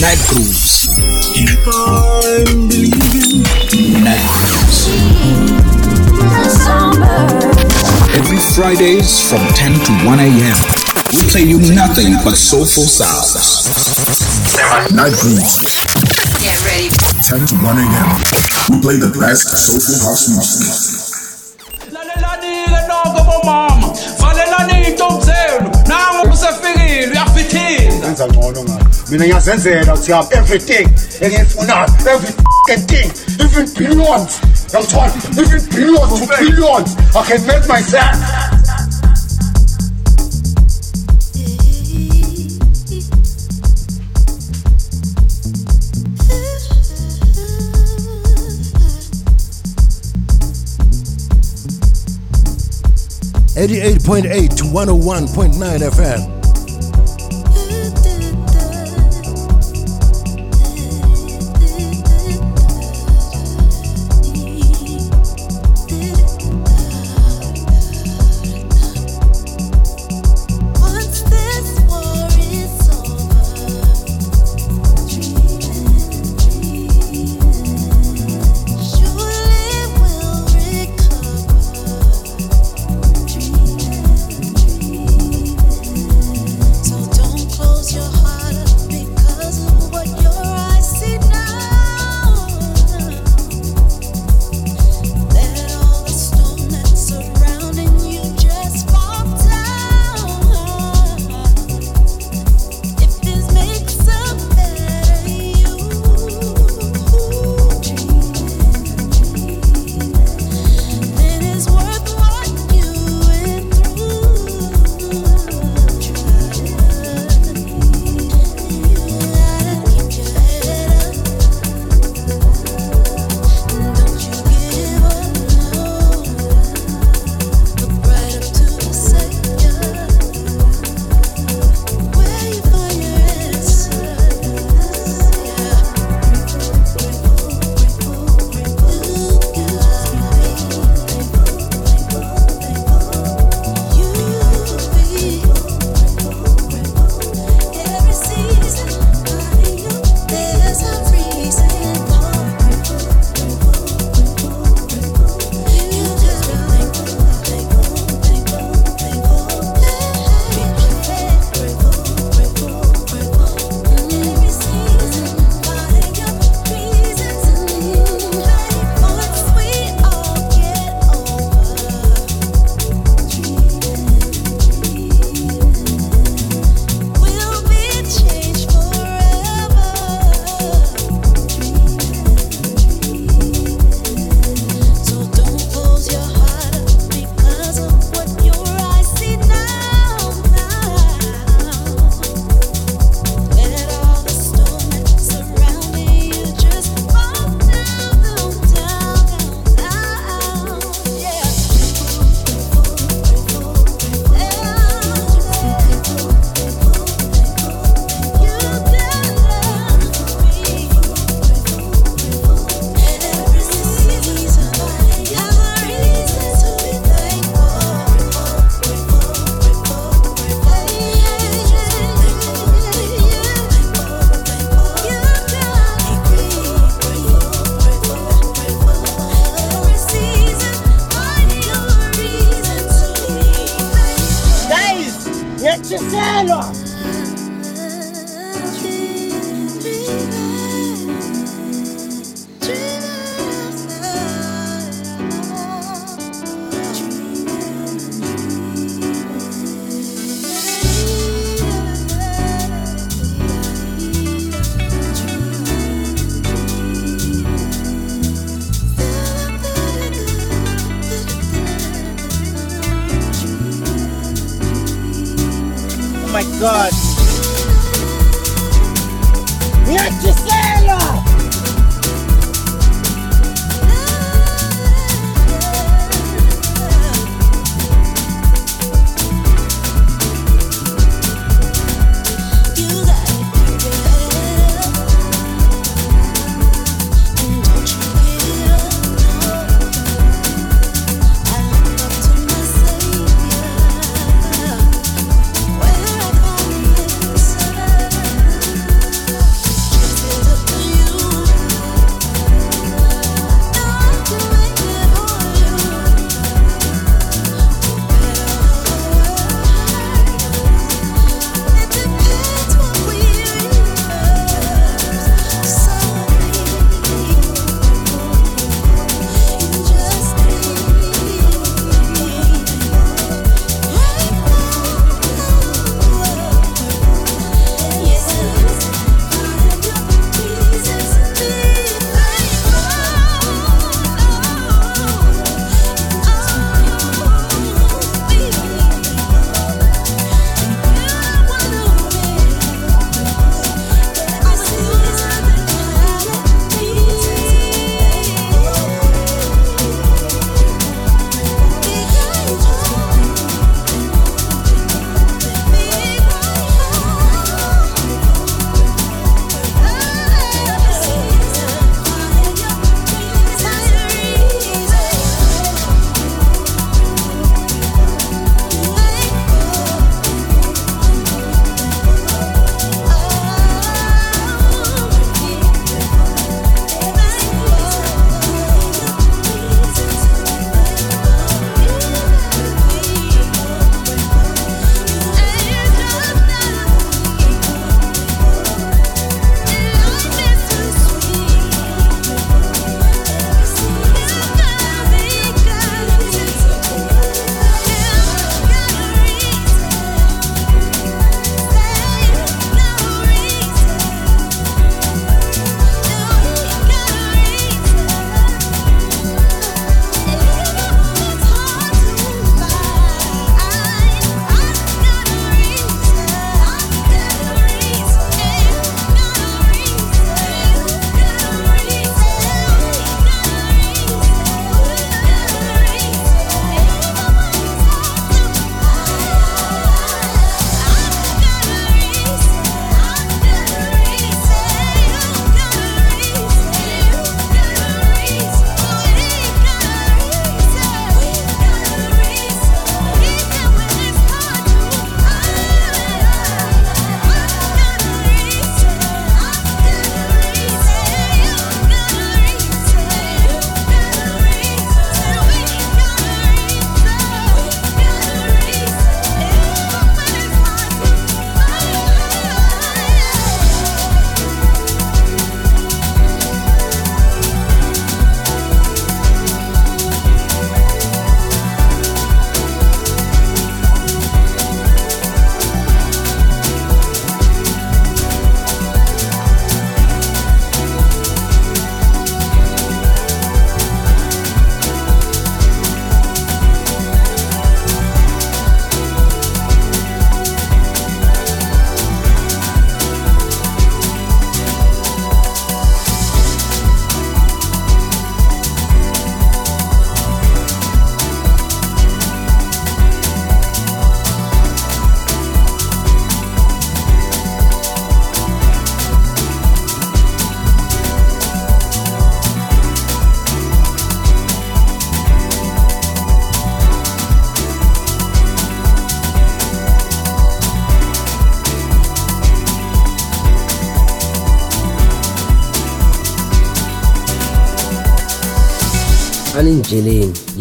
Night Grooves. If I'm believing. Night Grooves. Every Fridays from 10 to 1 a.m. We play you nothing but soulful sounds. Night Grooves. Get ready. 10 to 1 a.m. We play the best soulful house music. lalelani-ke nonke bomama valelani iy'topu zenu nangu kusefikile uyafithiza enza ngcono ngayo mina ngiyazenzela ukuthi yami everything? Engiyifunayo every thing. Even billions. Yangithola even billions to billions? I can make myself. Eighty-eight point eight to one hundred one point nine FM.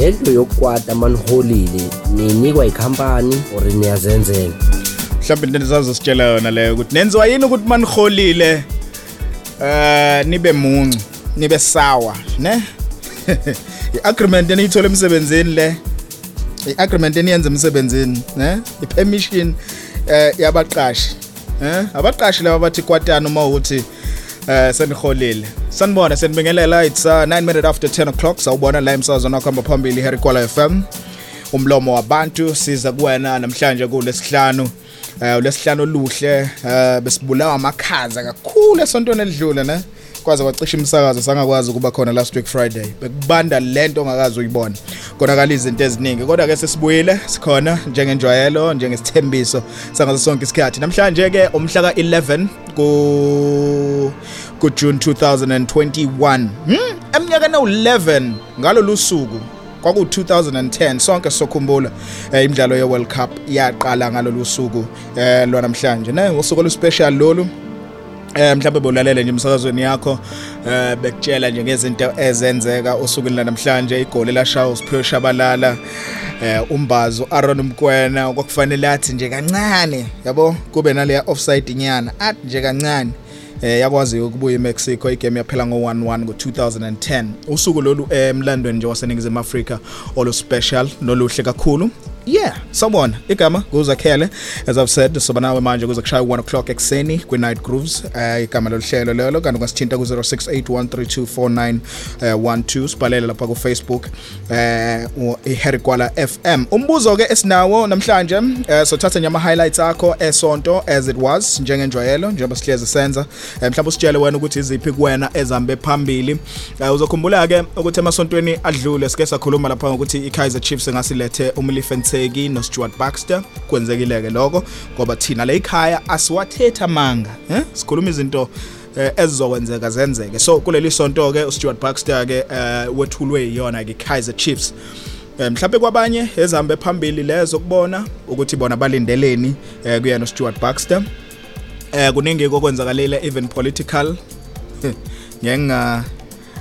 Aninjeleni le nto yokukwata maniholile niyinikwa yikhampani or niyazenzela. Mhlawumbe into endizazositshela yona leyo ukuthi nenziwa yini ukuthi maniholile eh nibe muncu nibe sawa ne? I-agreement eniyithola emsebenzini le. I-agreement eniyenza emsebenzini ne? I-permission eh yabaqashi eh abaqashi laba bathi kwatana uma ukuthi eh seniholile. Sanibona senibingelela it's uh, 9 minutes after 10 o'clock sawubona la emsazweni wakhamba phambili Harry Kwala FM umlomo wabantu siza kuwena namhlanje kulesihlanu eh ulesihlanu oluhle eh besibulawa amakhaza kakhulu esontweni elidlule ne? Kwaze kwacisha imsakazo sangakwazi ukuba khona last week friday. Bekubanda lento ongakazi uyibona konakala izinto eziningi kodwa ke sesibuyile sikhona njengenjwayelo njengesithembiso sangazo sonke isikhathi. Namhlanje ke umhla ka11 ku ku June 2021 hmm? Eminyakeni u11 ngalolu suku kwaku 2010 sonke sokhumbula eh, imidlalo ye World Cup yaqala ngalolu suku eh lwanamhlanje ne usuku oluspecial lolu Eh mhlawumbe bowulalele nje emsakazweni yakho eh bekutshela nje ngezinto ezenzeka usukwini lanamhlanje igoli lashaya uSphiwe Shabalala eh umbazo Aaron Mkwena okufanele athi nje kancane yabo kube naleya offside nyana athi nje kancane. Eh yakwaziyo ukubuya eMexico igame yaphela ngo1-1 ngo2010 usuku lolu emlandweni nje waseningizimu Afrika oluspecial noluhle kakhulu yeah someone. Igama kuzakhele as i've said soba nawe manje kuze kushaya 1 o'clock ekuseni kwi night grooves. Um igama loluhlelo lelo kanti ungasithinta ku 0681324912 sibhalele lapha ku Facebook uh, f FM umbuzo ke esinawo namhlanje eh sothatha nje ama highlights akho esonto as it was njengenjwayelo njengoba sihlezi senza. Um mhlawumbe usitshele wena ukuthi iziphi kuwena ezambe phambili. Um uzokhumbula ke ukuthi emasontweni adlule sike sakhuluma lapha i-kaizer Chiefs ngasilethe uMlife Ntseki noStuart Baxter kwenzekile ke lokho ngoba thina la ekhaya asiwathetha manga eh sikhuluma izinto eh, ezizokwenzeka zenzeke. So kuleli sonto ke uStuart Baxter ke eh, wethulwe iyona ke Kaizer Chiefs. Eh, mhlawumbe kwabanye ezihambe phambili lezo kubona ukuthi bona balindeleni kuyena uStuart Baxter. Eh kuningi kokwenzakalile even political. Ngenga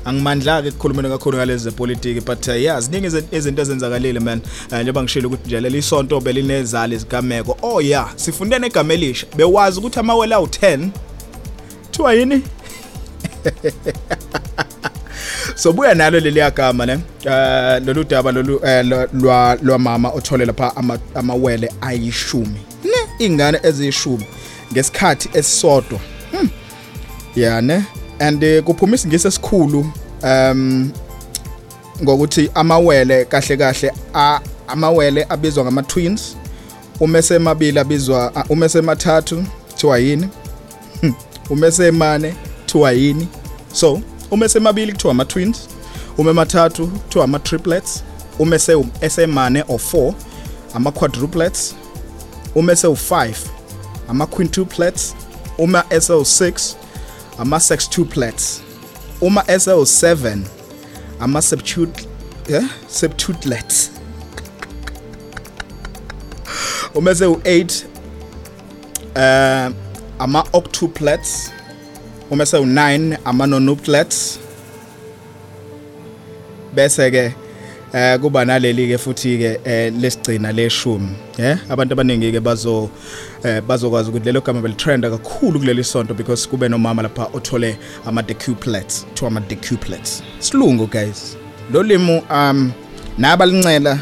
angimandla ke kukhulumeni kakhulu ngalezi zepolitiki but uh, yeah ziningi izinto- ezenzakalile man. Uh, njengoba ngishilo ukuthi nje leli sonto belinezali zigameko. Oh yeah sifunde negama elisha. Bewazi ukuthi amawele awu10 kuthiwa yini? Sobuya nalo leli yagama ne? Eh lolu daba lolu eh, lwa- lwa lwamama othole lapha ama- amawele ayishumi. Ne ingane eziyishumi ngesikhathi esisodwa. Hmm. yeah ne? And eh, kuphuma isingisi esikhulu um ngokuthi amawele kahle kahle amawele abizwa ngama twins umese emabili abizwa umese emathathu kuthiwa yini? Hmm. umese emane kuthiwa yini? So umese emabili kuthiwa ama twins uma emathathu kuthiwa ama triplets umese esemane or 4 ama quadruplets umese u5 ama quintuplets uma ese u6 ama-sextuplets uma SL7 ama-septut yeah? septuplets. Uma SL8 uh, eh, ama-octuplets. Uma SL9 ama-nonuplets bese-ke eh kuba naleli ke futhi ke eh, lesigcina leshumi eh abantu abaningi ke bazo eh, bazokwazi ukuthi lelo gama belitrenda kakhulu kuleli sonto because kube nomama lapha othole ama decuplets to ama decuplets silungu guys. Lo limo um nabalincela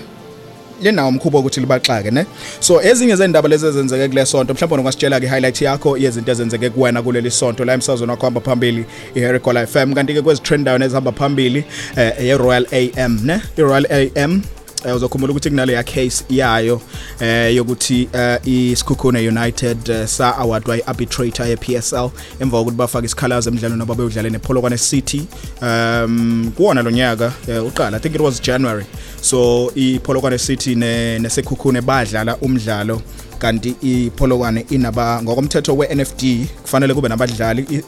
linawo umkhubo ukuthi libaxake ne? So ezinye zendaba lezi ezenzeke kule sonto mhlawumbe ungasitshela-ke i-highlight yakho yezinto ezenzeke kuwena kuleli sonto la emsazweni wakho hamba phambili i-hericola f m kanti-ke kwezitrendayo nezihamba phambili um eh, ye-royal a m ne? I-royal a m eh, uzokhumbula ukuthi kunale ya case yayo eh yokuthi uh, isikhukhune United uh, sa awardwa ye-psl emva kokuthi bafake isikhalazo emdlalweni oba bewudlale nePolokwane City. Um kuwona lo nyaka uh, uqala i think it was January. So iPolokwane City ne nesekhukhune badlala umdlalo kanti iPolokwane inaba ngokomthetho weNFD kufanele kube nabadlali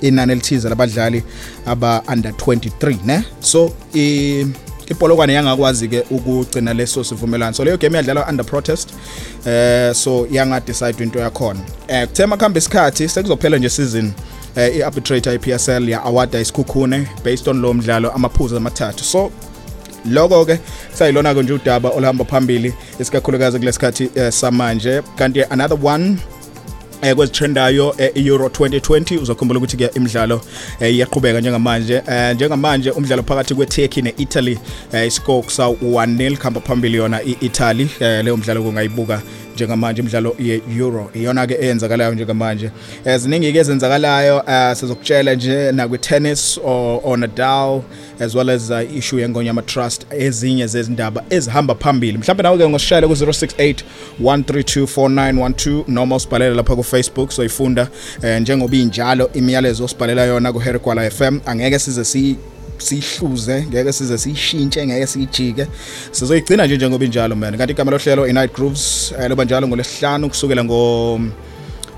inani elithize labadlali aba under 23 ne? So i ipolokwane yangakwazi ke ukugcina leso sivumelwano. So leyo game yadlalwa under protest eh so yangadecide into yakhona. Eh kuthe makhamba isikhathi sekuzophela nje season eh, i-arbitrator i-PSL ya-awada isikhukhune based on lowo mdlalo amaphuzu amathathu. So loko-ke sayilona ke nje udaba oluhamba phambili isikakhulukazi kulesikhathi eh, samanje. Kanti another one eh kwezitrendayo eEuro 2020 uzokhumbula ukuthi ke imidlalo eh, iyaqhubeka njengamanje. Eh, njengamanje umdlalo phakathi kweTurkey neItaly eh, iscore sa 1-0 khamba phambili yona iItaly. Eh, leyo mdlalo kungayibuka njengamanje imidlalo ye-euro. Iyona-ke eyenzakalayo njengamanje. Um ziningi-ke ezenzakalayo um sizokutshela nje nakwi-tennis onadal as well as eh, uh, issue yengonyama trust ezinye zezindaba ezihamba phambili. Mhlawumbe nawe-ke ngosishayele ku-068 1324912 noma usibhalela lapha kufacebook soyifunda um njengoba iyinjalo imiyalezo osibhalela yona ku-herigwala f m. Angeke size si sihluze ngeke size sishintshe ngeke sijike sizoyigcina nje njengoba injalo man. Kanti igama lohlelo i Night Grooves eh, loba njalo ngolesihlanu kusukela ngo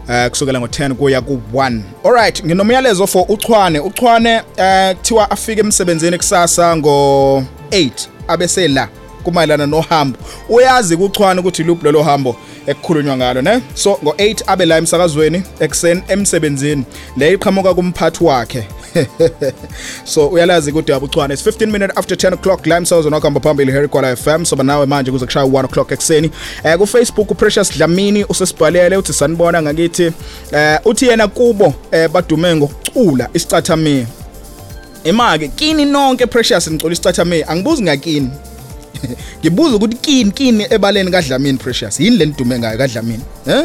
eh kusukela ngo10 kuya ku1 alright nginomyalezo for uchwane. Uchwane eh kuthiwa afike emsebenzini kusasa ngo8 abese la. Kumayelana nohambo. Uyazi kuchwana ukuthi loop lelo hambo ekukhulunywa ngalo ne? So ngo8 abe la emsakazweni ekseni emsebenzini le iqhamuka kumphathi wakhe. So uyalazi ukuthi abuchwane it's 15 minutes after 10 o'clock la emsakazo nokuhamba phambili Harry Kwala FM so nawe manje kuze kushaya 1 o'clock ekseni eh ku Facebook uPrecious Dlamini usesibhalele uthi sanibona ngakithi eh uthi yena kubo eh badume ngokucula isicathamie Imake kini nonke Precious ngicula isicathamie angibuzi ngakini. Ngibuza ukuthi kini kini ebaleni kaDlamini Precious? Yini le nidume ngayo kaDlamini? Eh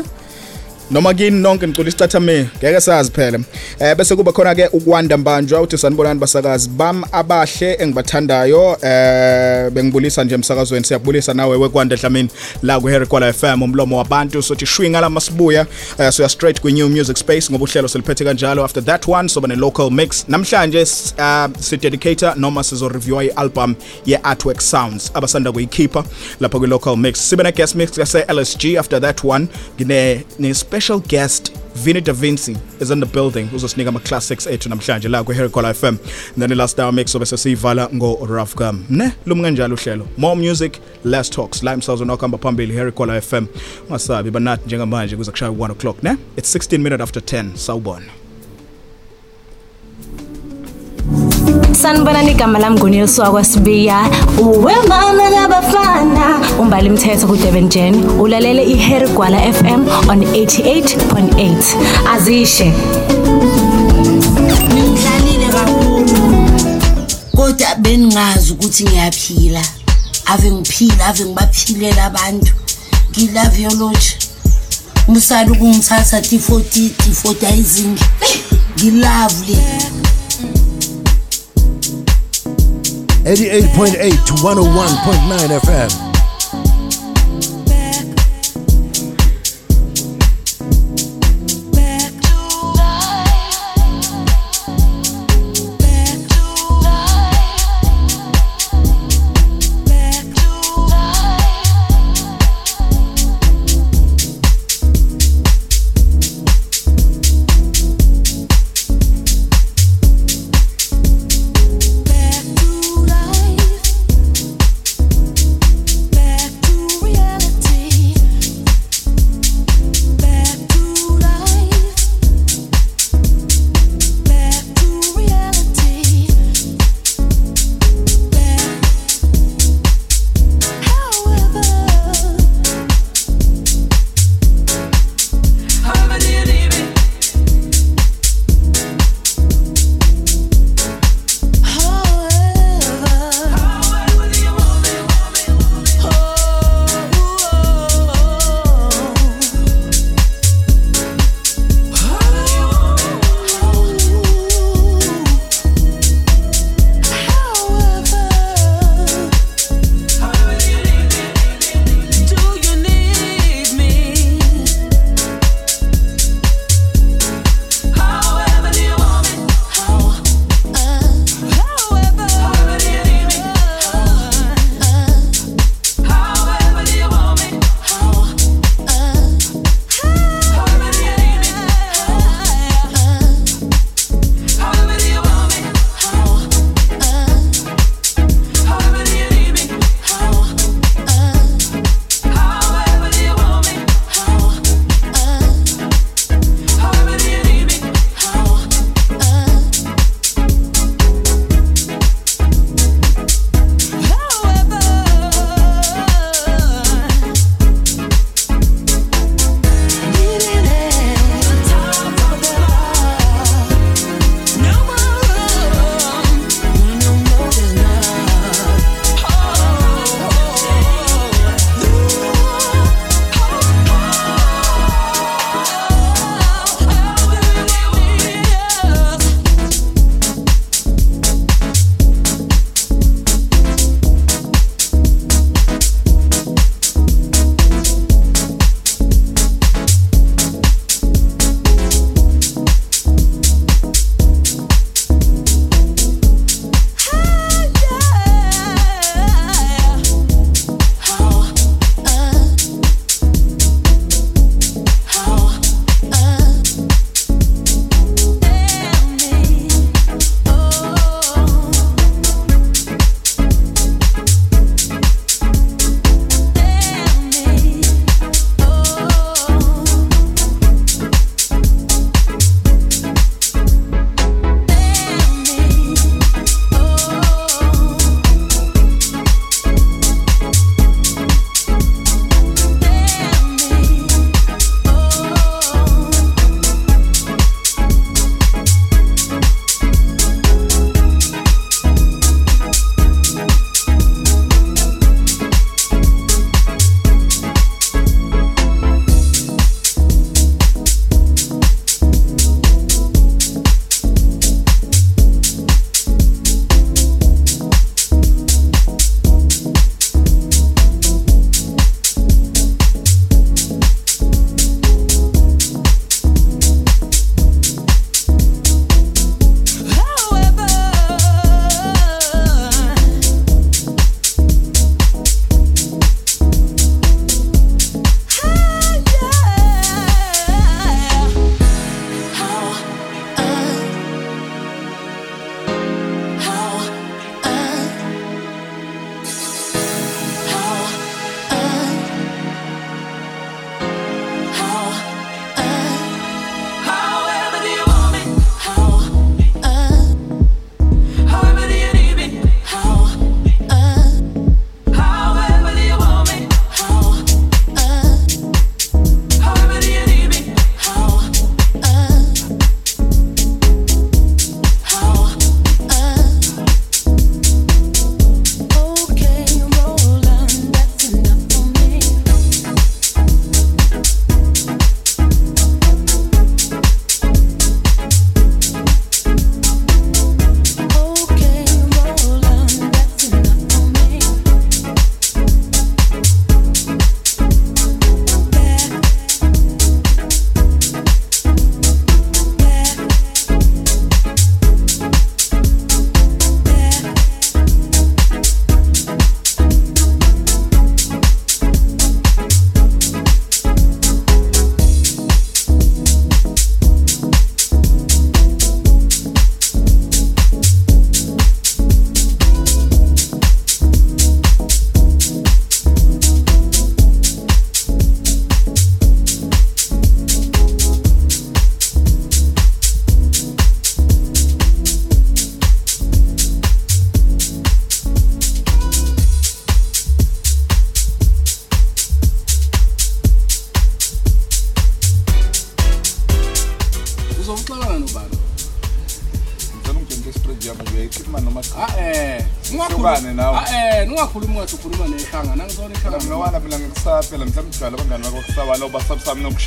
noma kini nonke ngicula isicathamie ngeke sazi phela. Eh bese kuba khona ke ukwanda mbanjwa uthi sanibonani basakazi bam abahle engibathandayo. Eh bengibulisa nje emsakazweni siyabulisa nawe wekwanda Dlamini. La ku Harry Kwala FM umlomo wabantu sothi shwinga la masibuya. Eh, so straight ku new music space ngoba uhlelo siliphethe kanjalo. After that one soba ne local mix. Namhlanje uh, si dedicator noma sizo review i-album ye Artwork Sounds abasanda kuyikhipha lapha ku local mix. Sibe guest mix kase LSG after that one. Ngine guest Vinny Da Vinci is in the building. Uzosinika ama classics ethu namhlanje la Kwala FM and then i-last hour mix sobe sesiyivala ngo Rough Gum. Ne lumi kanjalo uhlelo. More music less talks. La imsazwe wakuhamba phambili Kwala FM ungasabi banathi njengamanje kuze kushaya 1 o'clock ne? It's 16 minute after 10 sawubona sanibonani igama lami nguneliswa kwasibiya uwe mama kabafana umbali mthetho kudurban jen ulalele iharry gwala fm on 88.8 azishe. Ngidlalile kakhulu. Kodwa beningazi ukuthi ngiyaphila. Ave ngiphila ave ngibaphilela abantu. Ngilove yoloji. Musali ukungithatha t40 t40 ayizingi ngilovely 88.8 to 101.9 FM.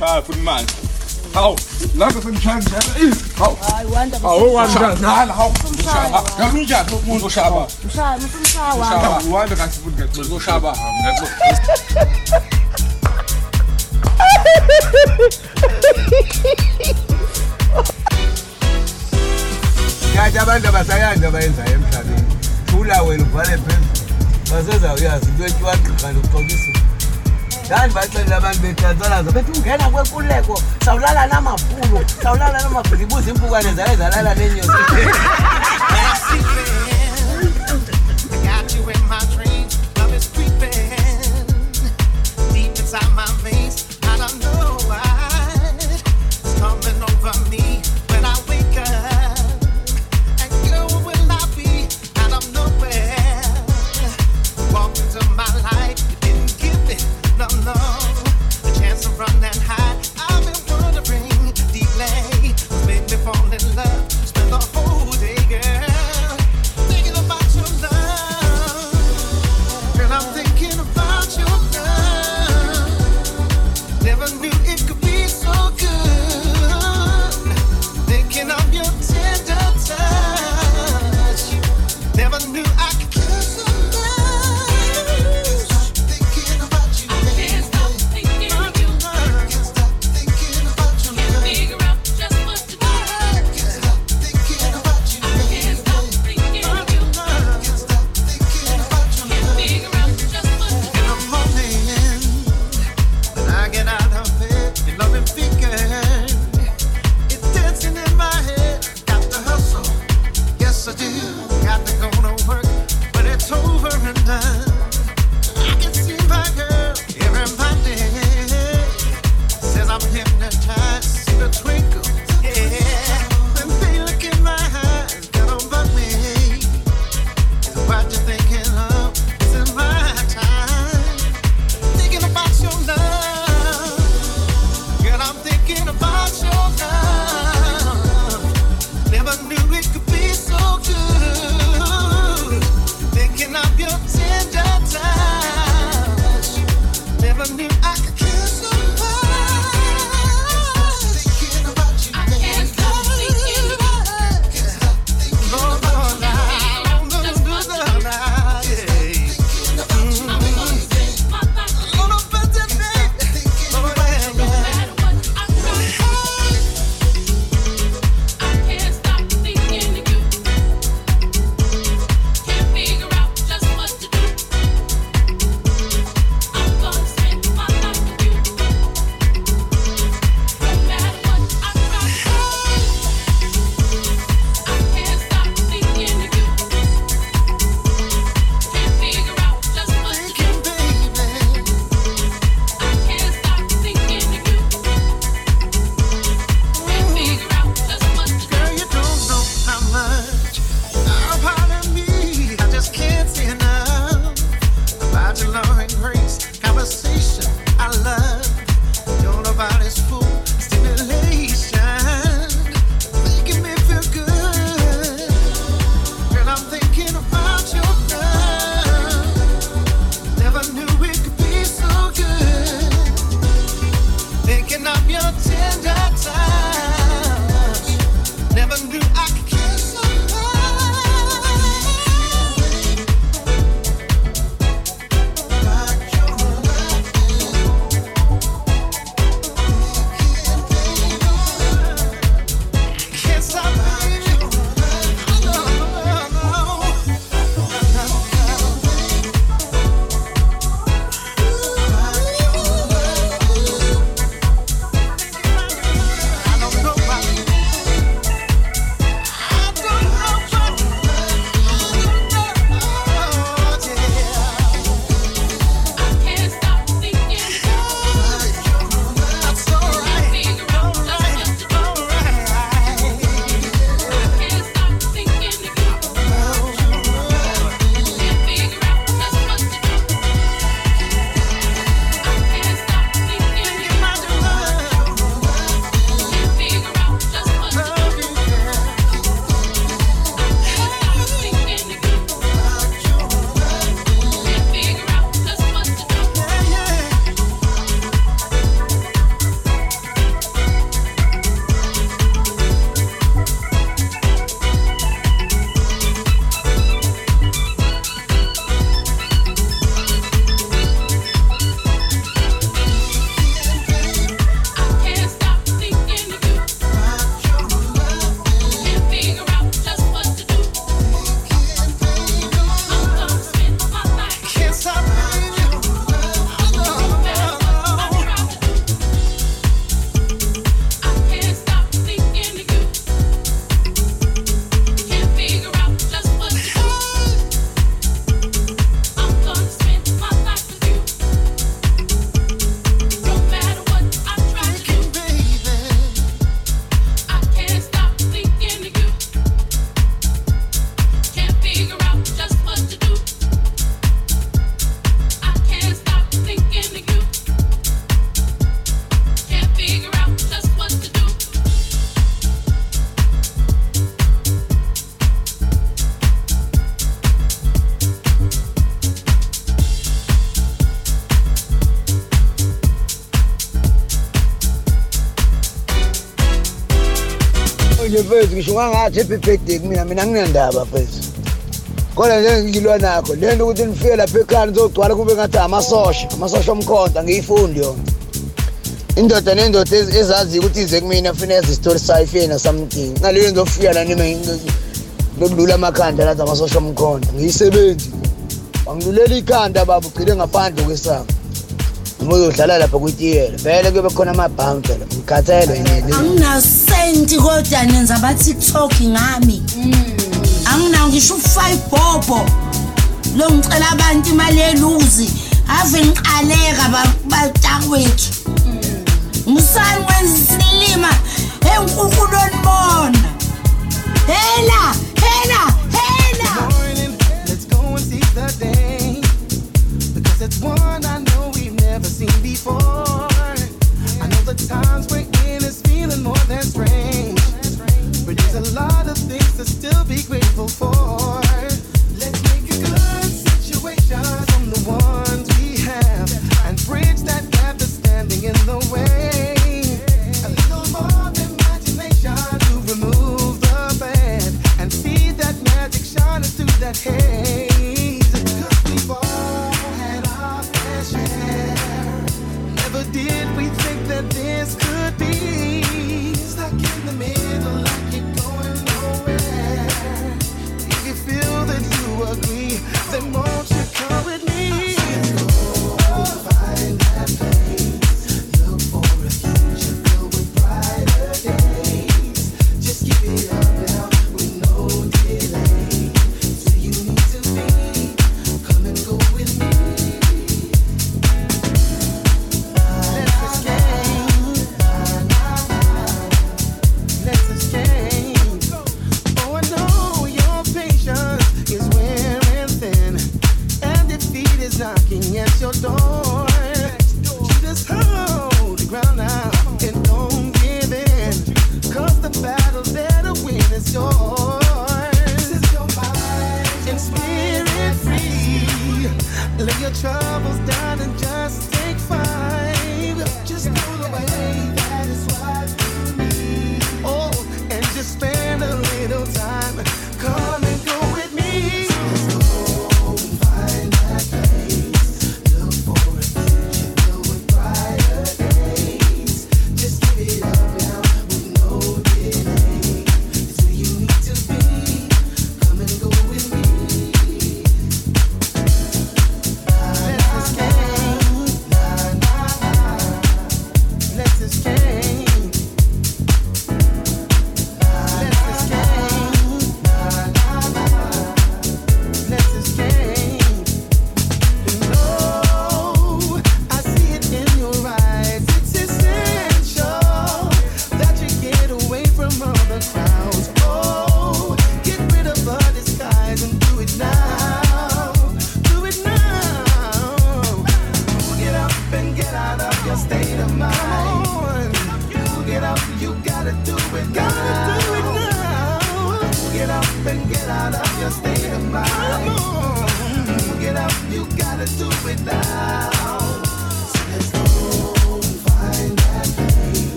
child for months. How? Lack of child is. How? I want to. How want to? Nah, how? Shaba. Kamu jah tu pun shaba. Shaba, tu shaba. Shaba. Want to kasih pun kat tu shaba. Kathi abantu abasayazi abayenzayo emhlabeni. Thula wena ubhale phezulu. Basezawuyazi into etyiwagqirha nokuxokisa. ndandibaxelela abantu betatsalaza bethi ungena kwekuleko sawulala namaphulo sawulala namaphulo ndibuza iimpukane zaye zalala neenyosi. mangathi happy birthday kumina mina nginendaba phezulu kodwa nje ngilwa nakho le nto ukuthi nifike lapha ekhaya nizogcwala kube ngathi amasosha amasosha omkhonto angiyifundi yona. Indoda nendoda ezaziyo ukuthi ize kumina fineze isitori sayo ifike nasamthing naleyo ngizofika nanime ngilula amakhanda lathi amasosha omkhonto ngiyisebenzi. Angilulela ikhanda baba ugcine ngaphandle kwesango noma uzodlala lapha kwitiyela vele kuyobe khona amabhampe la ngikhathele yini 20 kodwa nenza abatiktok ngami. Anginawo ngisho u-five bhobho lo ngicela abantu imali eluzi. Ave ngiqaleka batakwethu umsani wenza isilima. Lonibona hela hela hela. It's one I know we've never seen before. There's a lot of things to still be grateful for.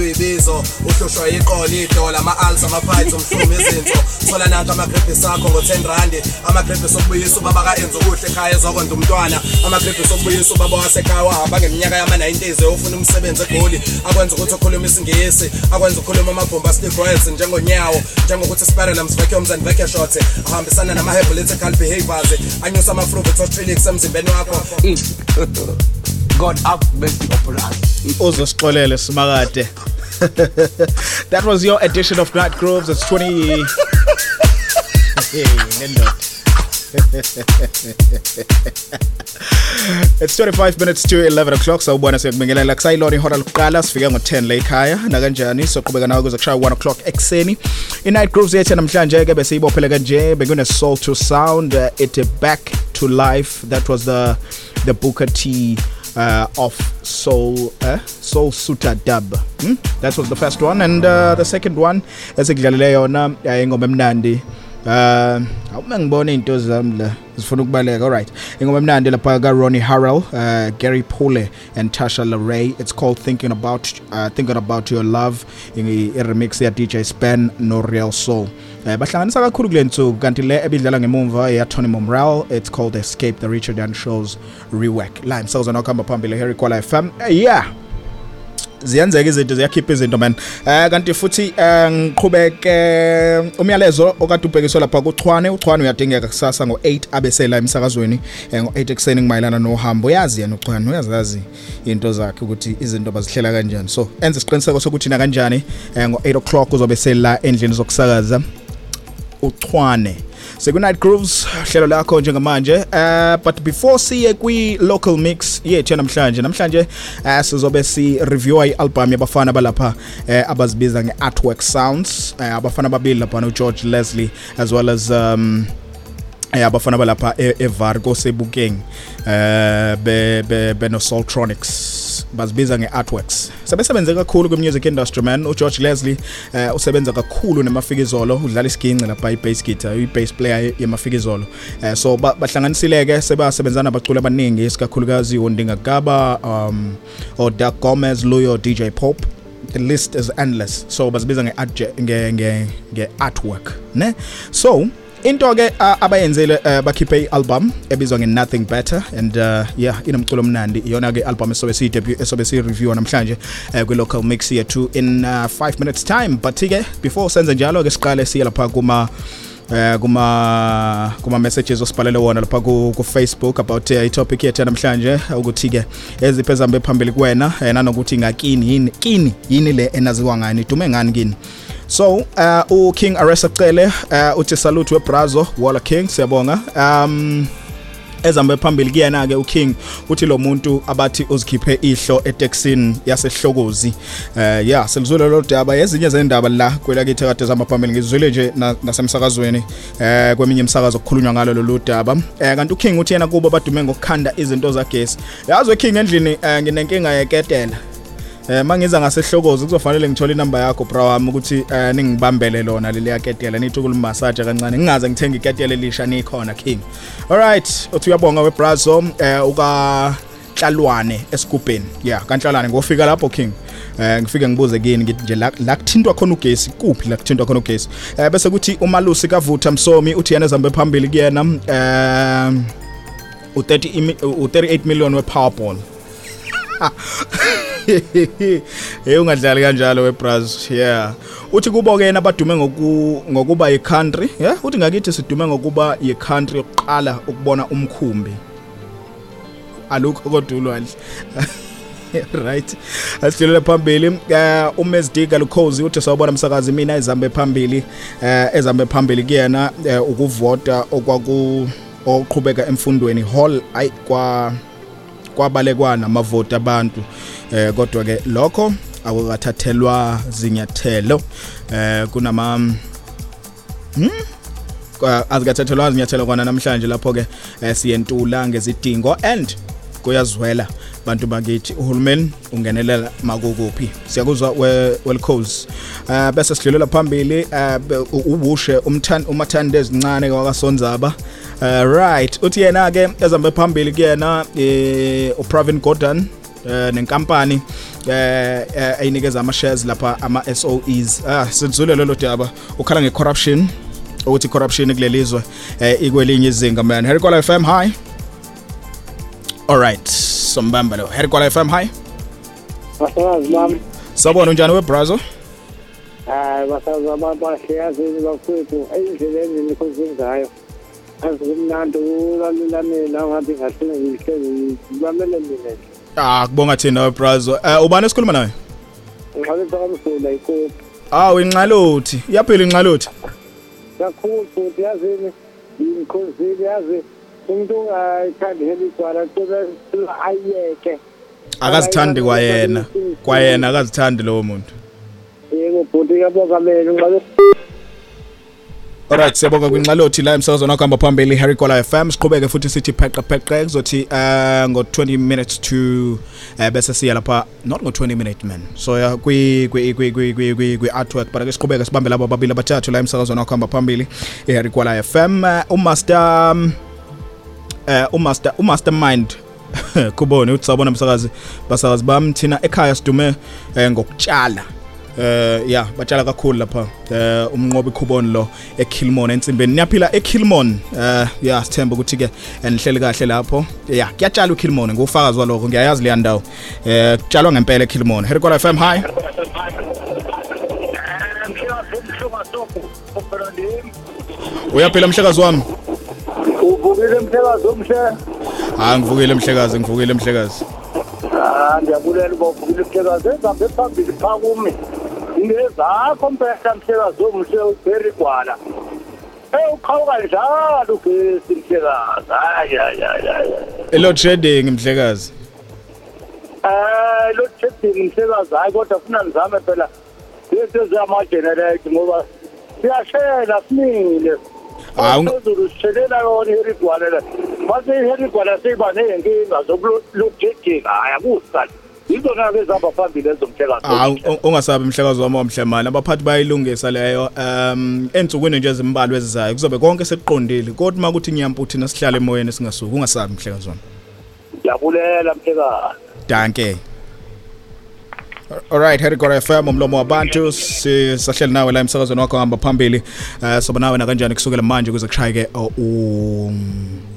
Uyibizo uhlushwa iqolo idola ama-alsa ama-pides umhlumi izinso. Thola nanka amagriphi sakho ngo-10 randi. Amagriphi sokubuyisa ubaba ka-enza ukuhle ekhaya ezokwenza umntwana. Amagriphi sokubuyisa ubaba wasekhaya wahamba ngeminyaka yama-90s eyofuna umsebenzi egoli. Akwenza ukuthi ukhulume isingisi akwenza ukhuluma amabhomba steroids njengonyawo njengokuthi sparelums vacuums and vacashot ahambisana nama-hepolitical behaviors anyusa ama-fruvitrotrilics emzimbeni wakho. God have mercy upon us uzosixolele simakade. that was your edition of night grooves it's 20 hey nendoda It's 25 minutes to 11 o'clock sawubona siyakubingelela kusayilona ihora lokuqala. Sifike ngo10 la ekhaya nakanjani? Soqhubeka nawe kuze kushaya 1 o'clock ekseni i-night grooves yethu namhlanje ke besiyibophele kanje bekune soul to sound uh, it back to life. That was the the Booker T uh, of Soul uh, Soul Suta Dub. Hmm? That was the first one, and uh, the second one esikudlalele yona ingoma emnandi. Uh awuma ngibona iy'nto zami la zifuna ukubaleka alright ingoma emnandi lapha ka Ronnie Harrell uh Gary pule and Tasha Larray it's called thinking about uh, thinking about your love. I remix ya DJ Span no Real Soul. Uh, bahlanganisa kakhulu kule nsuku kanti le ebidlala ngemumva ya momrel it's called Escape the Richard and Shows rework. La imsakazo nokuhamba phambili Harry Kwala FM Eh, yeah ziyenzeka izinto ziyakhipha izinto man. Eh kanti futhi um ngiqhubeke umyalezo okade ubhekiswe lapha kuchwane uchwane uyadingeka kusasa ngo8 abesela emsakazweni um ngo8 ekuseni kumayelana nohambo. Uyazi yena uchwane uyazazi into zakhe ukuthi izinto bazihlela kanjani. So enze isiqiniseko sokuthi na kanjani eh, ngo8 o'clock uzobe sela endlini zokusakaza uchwane Sekunight Grooves hlelo lakho njengamanje. Uh but before siye kwi local mix yethu namhlanje namhlanje uh, sizobe si-reviewa i-albhamu yabafana balapha uh, abazibiza nge-artwork sounds. Uh, abafana babili laphana ugeorge Leslie as well as um eh abafana balapha e- eVarco sebukeng eh be be bazibiza ngeartworks. Sebesebenze kakhulu kwi-music industry man. uGeorge Leslie eh usebenza kakhulu nemafikizolo. Udlala isiginci lapha i-bass guitar i-bass player yemafikizolo. Eh so ba- bahlanganisileke abaculi abaningi isikakhulukazi uNdinga Gaba um o Doug Gomez Luyo DJ Pop. The list is endless. So bazibiza nge nge nge nge artwork ne? So into ke uh, abayenzile uh, bakhiphe i-album ebizwa nge-nothing better and uh, yeah inomculo omnandi. Iyona ke album esobe siyi-debut esobe siyi-reviewa namhlanje uh, kwi-local mix yethu in 5 uh, minutes time. But ke before senze njalo ke siqale siye lapha kuma eh kuma kuma messages osibhalele wona lapha ku, ku Facebook about uh, i-topic yethu namhlanje ukuthi ke eziphi ezihambe phambili kuwena eh, nanokuthi ngakini yini kini yini le enaziwa ngani idume ngani kini so uh, u King Aresa Cele uh, uthi salute webrazo Walla King siyabonga. Um ezambe phambili kuyena ke uKing uthi lo muntu abathi uzikhiphe ihlo eTexini yasehlokozi. Eh yeah selizwile lo daba. Ezinye zendaba la kwelakithi kade zama phambili ngizwile nje na- nasemsakazweni uh, kweminye imsakazo okukhulunywa ngalo lolu daba. Eh kanti uKing uthi yena kubo badume ngokukhanda izinto zagesi. Yazi uKing endlini eh, nginenkinga yeketela Eh mangiza ngasehlokozi kuzofanele ngithole inamba yakho bra wami ukuthi eh ningibambele lona leli yaketela nithi ukulimassage kancane ngingaze ngithenga iketela elisha nikhona king. Alright uthi uyabonga webrazo eh uka Hlalwane esigubheni. Yeah kanhlalwane ngofika lapho king? Eh ngifike ngibuze kini ngithi nje la kuthintwa khona ugesi kuphi la kuthintwa khona ugesi? Eh bese kuthi umalusi kavutha msomi uthi yena ezihambe phambili kuyena eh u30 u38 million we powerball hey ungadlali kanjalo webraz yeah. Uthi kubo ke abadume ngoku ngokuba i-country yeah? Uthi ngakithi sidume ngokuba i-country yokuqala ukubona umkhumbi. Alukho kodwa ulwandle right. Asidlulele phambili. Uh, uMSD Galukhozi uthi sawubona umsakazi mina ezambe phambili uh, ezambe phambili kuyena uh, ukuvota okwaku oqhubeka emfundweni hall ay kwa kwabalekwana amavoti abantu. Eh kodwa ke lokho akukathathelwa zinyathelo. Eh kunama hmm? Azikathathelwa zinyathelo kwana namhlanje lapho ke eh, siyentula ngezidingo and kuyazwela bantu bakithi uhulumeni ungenelela makukuphi? Siyakuzwa we- welcos uh, bese sidlulela phambili uh, ubushe umthandi umathande ezincane kwakasonzaba uh, right. Uthi yena ke ezambe phambili kuyena eh, uPravin Gordon eh nenkampani eh eh, eyinikeza ama shares lapha ama SOEs ah sidlule lelo daba ukhala nge corruption ukuthi corruption kulelizwe eh ikwelinye izinga man. Harry Kwala FM hi. Alright sombamba lo Harry Kwala FM hi. Basazi bami Sabona unjani we brother hayi basazi abantu bahle yazini bakwethu endleleni nikhosini ngayo azikumnandi ulalela mina ngathi ngahlele ngihlezi ngibamele mina Ah kubonga thina we brother eh ubani esikhuluma naye ngixolisa kamsula ikopi Ah inxalothi iyaphila inxalothi kakhulu futhi yazini ngikhosini yazi umuntu ungayithandi heligwala kuba ayeke akazithandi kwayena. Kwayena akazithandi lowo muntu. Yebo bhuti yabonga mina. Ngixolisa Alright siyabonga kwinxalothi la emsakazweni wakho hamba phambili Harry Kola FM siqhubeke futhi sithi pheqepheqe pheqa kuzothi uh ngo 20 minutes to uh, bese siya lapha not ngo 20 minutes man. So ya kwi kwi kwi kwi kwi kwi kwi artwork but ke siqhubeke sibambe labo babili abathathu la emsakazweni wakho hamba phambili Harry Kola FM uh, umaster um, umaster umastermind. Kubone uthi sabona msakazi basakazi bami thina ekhaya sidume eh, ngokutshala eh yeah batshala kakhulu lapha. Eh umnqobi khuboni lo eKilmon ensimbeni. Niyaphila eKilmon eh yeah sithemba ukuthi ke enihleli kahle lapho. Yeah kuyatshala uKilmon ngufakazi waloko ngiyayazi le ndawo. Eh kutshalwa ngempela eKilmon Herikola FM hi. Uyaphila mhlekazi wami? Uvukile mhlekazi omhle ha ngivukile mhlekazi ngivukile mhlekazi. Ah ndiyabulela uba uvukile mhlekazi. Ezabe phambili pha kumi. Ngezakho mpehla mhlekazi omhle ubheri gwala. Eh uqhawuka njalo ugesi mhlekazi. Hayi hayi hayi hayi. Elo trading mhlekazi. Eh lo trading mhlekazi hayi kodwa funa nizame phela. Lezi zamagenerate ngoba siyashela simile. Hawu, phezulu sishelela yona iherigwane le. Mase iherigwane seyiba ney'nkinga zokulojejika hhayi akusikahle yizona-ke ezihamba phambili ezomhlekazi hawu u- ungasabi mhlekazi wami omhlemane abaphathi bayilungisa leyo um ensukwini nje ezimbalwa ezizayo kuzobe konke sekuqondile. Kodwa uma kuthi nyamputhi nasihlale emoyeni singasuki ungasabi mhlekazi wami. Ndiyabulela mhlekazi danke. Alright Harry Gora FM umlomo wabantu. Sisahleli nawe la emsakazweni wakho hamba phambili. Eh soba nawe na kanjani kusukela manje kuze kushaye ke uh, u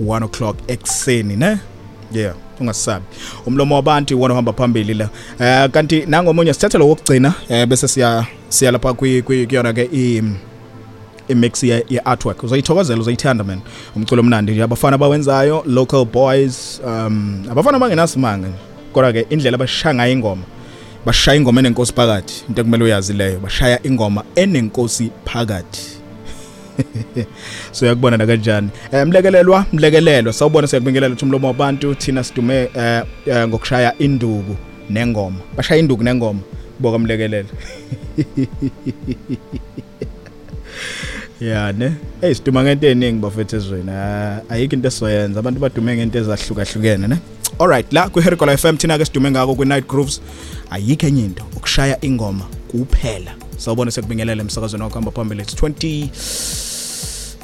1 o'clock ekseni ne? Yeah. Ungasabi umlomo wabantu wona uhamba phambili la. Eh kanti nangomunye sithathe lo wokugcina eh bese siya siya lapha kuyona ke i imix ye, ye artwork. Uzoyithokozela uzoyithanda man. Umculo omnandi nje. Abafana abawenzayo local boys um abafana bangenasimanga nje. Kodwa ke indlela abashaya ngayo ingoma bashaya ingoma enenkosi phakathi into ekumele uyazi leyo bashaya ingoma enenkosi phakathi so yakubona na kanjani? Eh mlekelelwa mlekelelwa. Sawubona siyakubingelela ukuthi umlomo wabantu thina sidume eh, eh, ngokushaya induku nengoma. Bashaya induku nengoma. Boka mlekelela ya ne? Hey siduma ngento eningi bafethu ezweni. Ah, ayikho into esizoyenza. Abantu badume ngento ezahlukahlukene ne? Alright la ku Herikola FM thina ke sidume ngako ku Night Grooves. Ayikho enye into. Ukushaya ingoma kuphela. Sawubona sekubingelela emsakazweni wakho hamba phambili. It's 20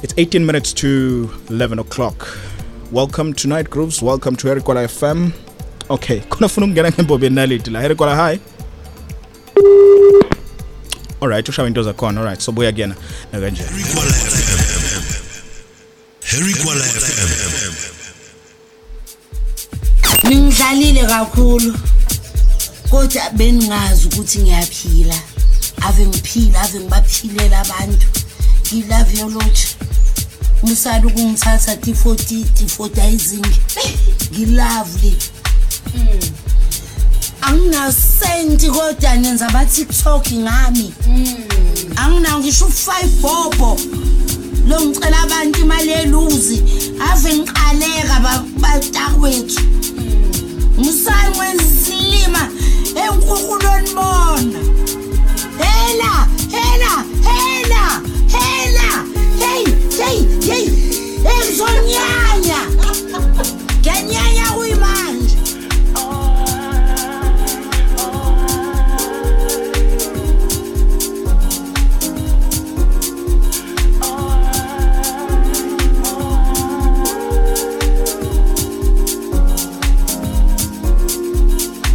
it's 18 minutes to 11 o'clock. Welcome to Night Grooves welcome to Herikola FM okay khona funa ukungena ngembobeni nalidi la Herikola hi. Alright ushawa into zakhona alright so buya kuyena. Nakanje FM. ningidlalile kakhulu. Kodwa beningazi ukuthi ngiyaphila ave ngiphila ave ngibaphilela abantu ngilove yolotsha musala ukungithatha t40 t40izing ngilovely. Anginasenti kodwa nenza abatiktok ngami. Anginawo ngisho u-five bobo. Lo ngicela abantu imali yeluzi ave ngiqaleka ba- batakwethu ngisale ngwenzisilima enkukulweni bona. Ela, ela, ela, ela, ei, ei, Hej! Hej! Em są niania! Keniania ujmanż!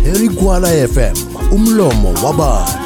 Erigwala FM, umlomo wabantu.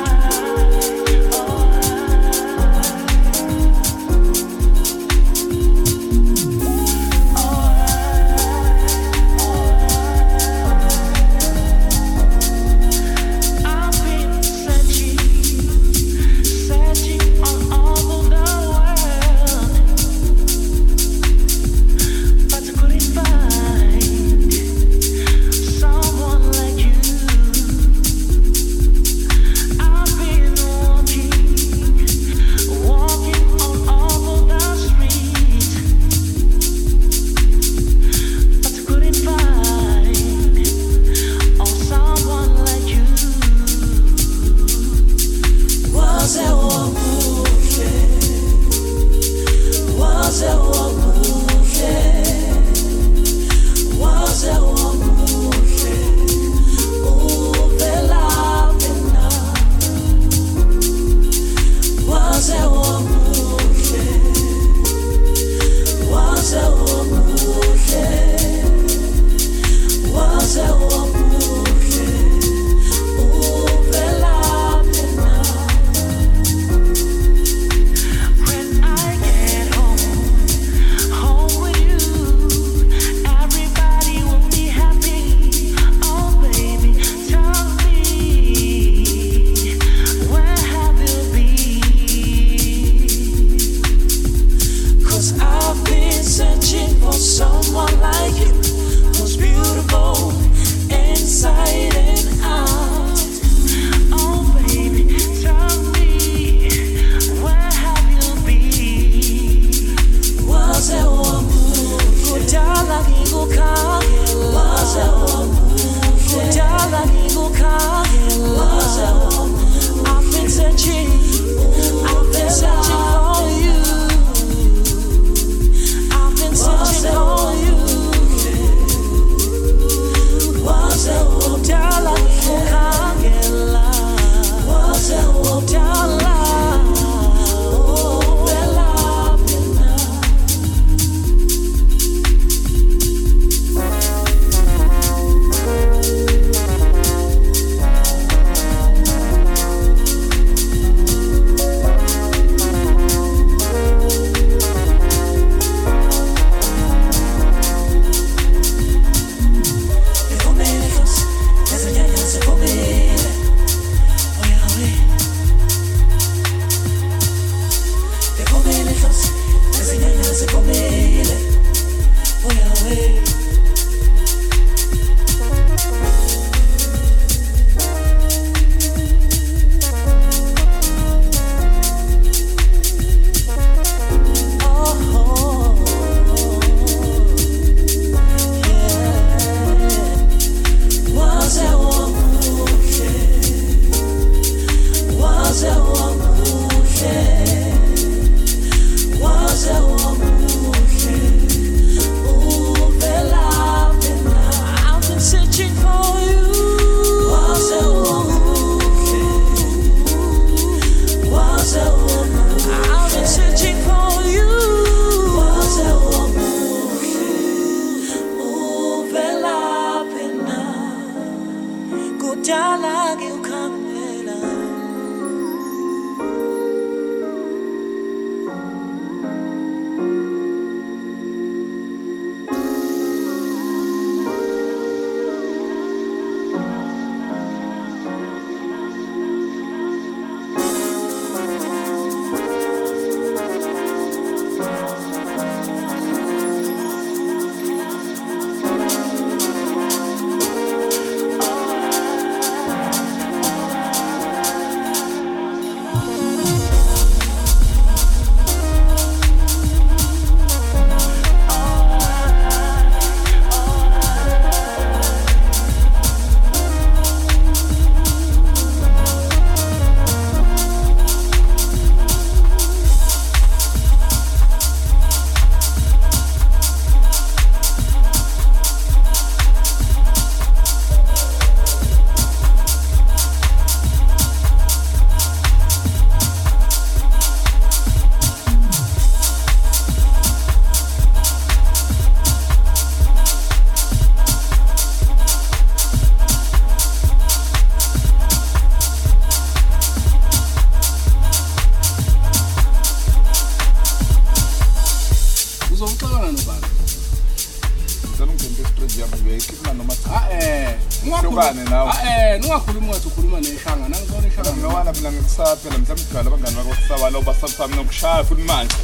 kusaba phela msemgcala abangani bakho kusaba lo basabisami nokushaya futhi manje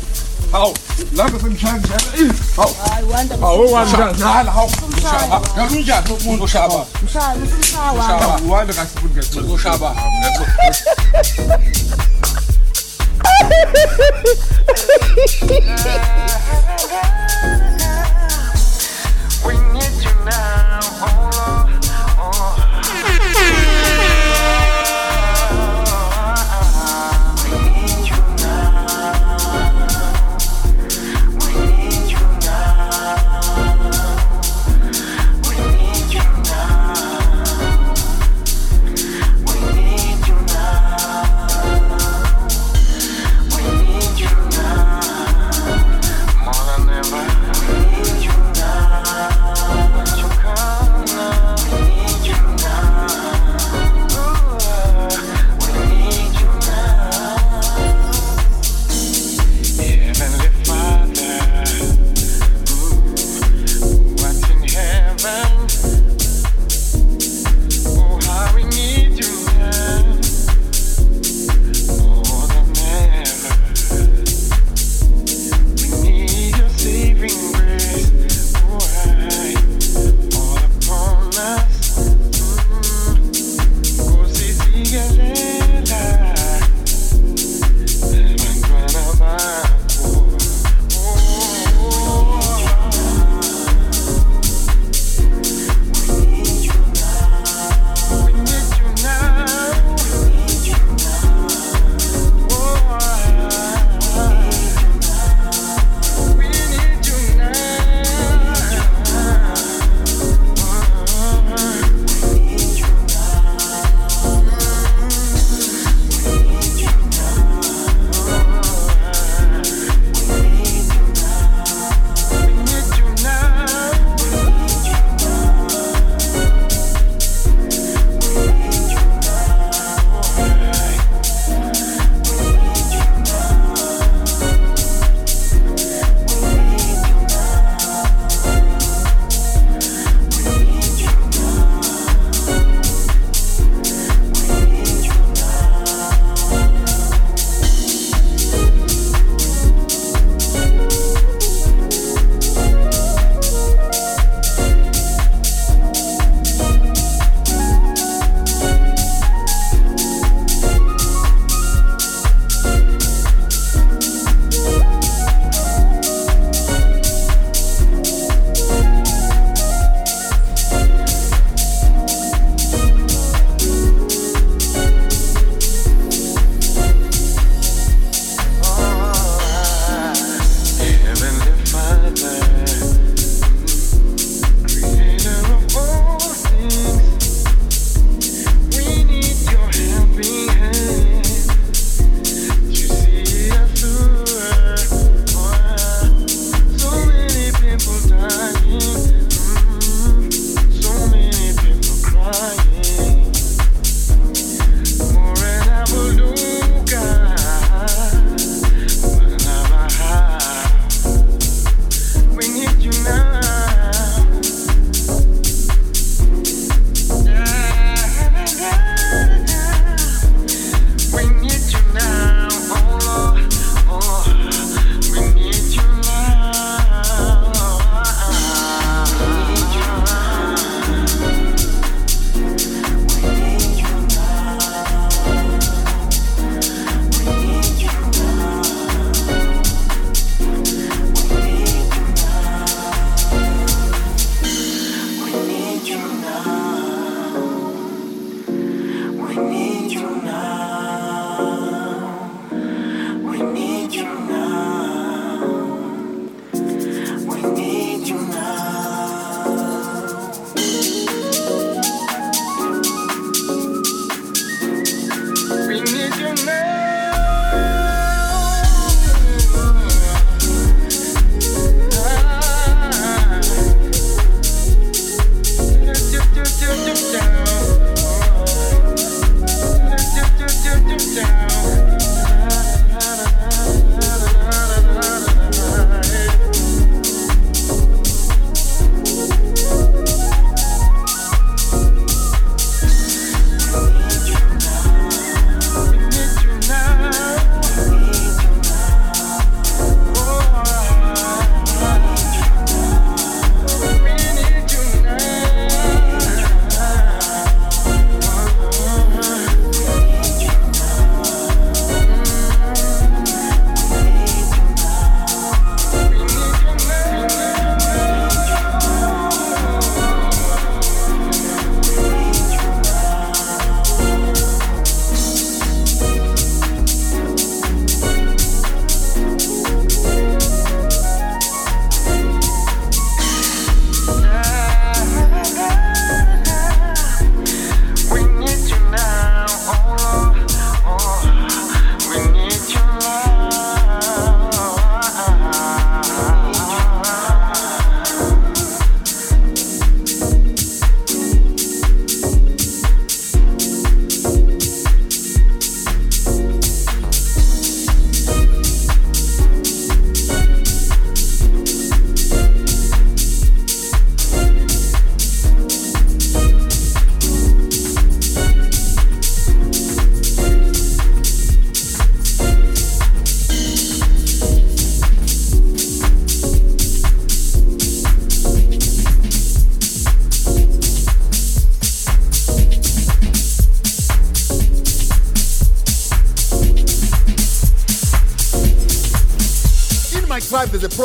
hawu lapho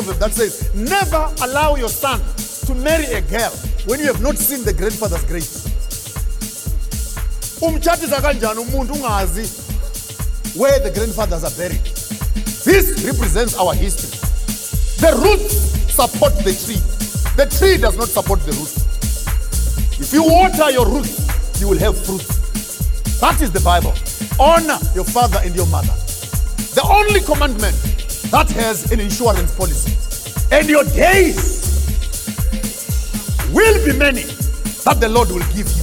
proverb that says, Never allow your son to marry a girl when you have not seen the grandfather's grace. umtshatisa kanjani umuntu ungazi where the grandfathers are buried? This represents our history. The roots support the tree. The tree does not support the roots. If you water your roots you will have fruit. That is the bible. Honor your father and your mother. The only commandment that has an insurance policy. And your days will be many that the Lord will give you.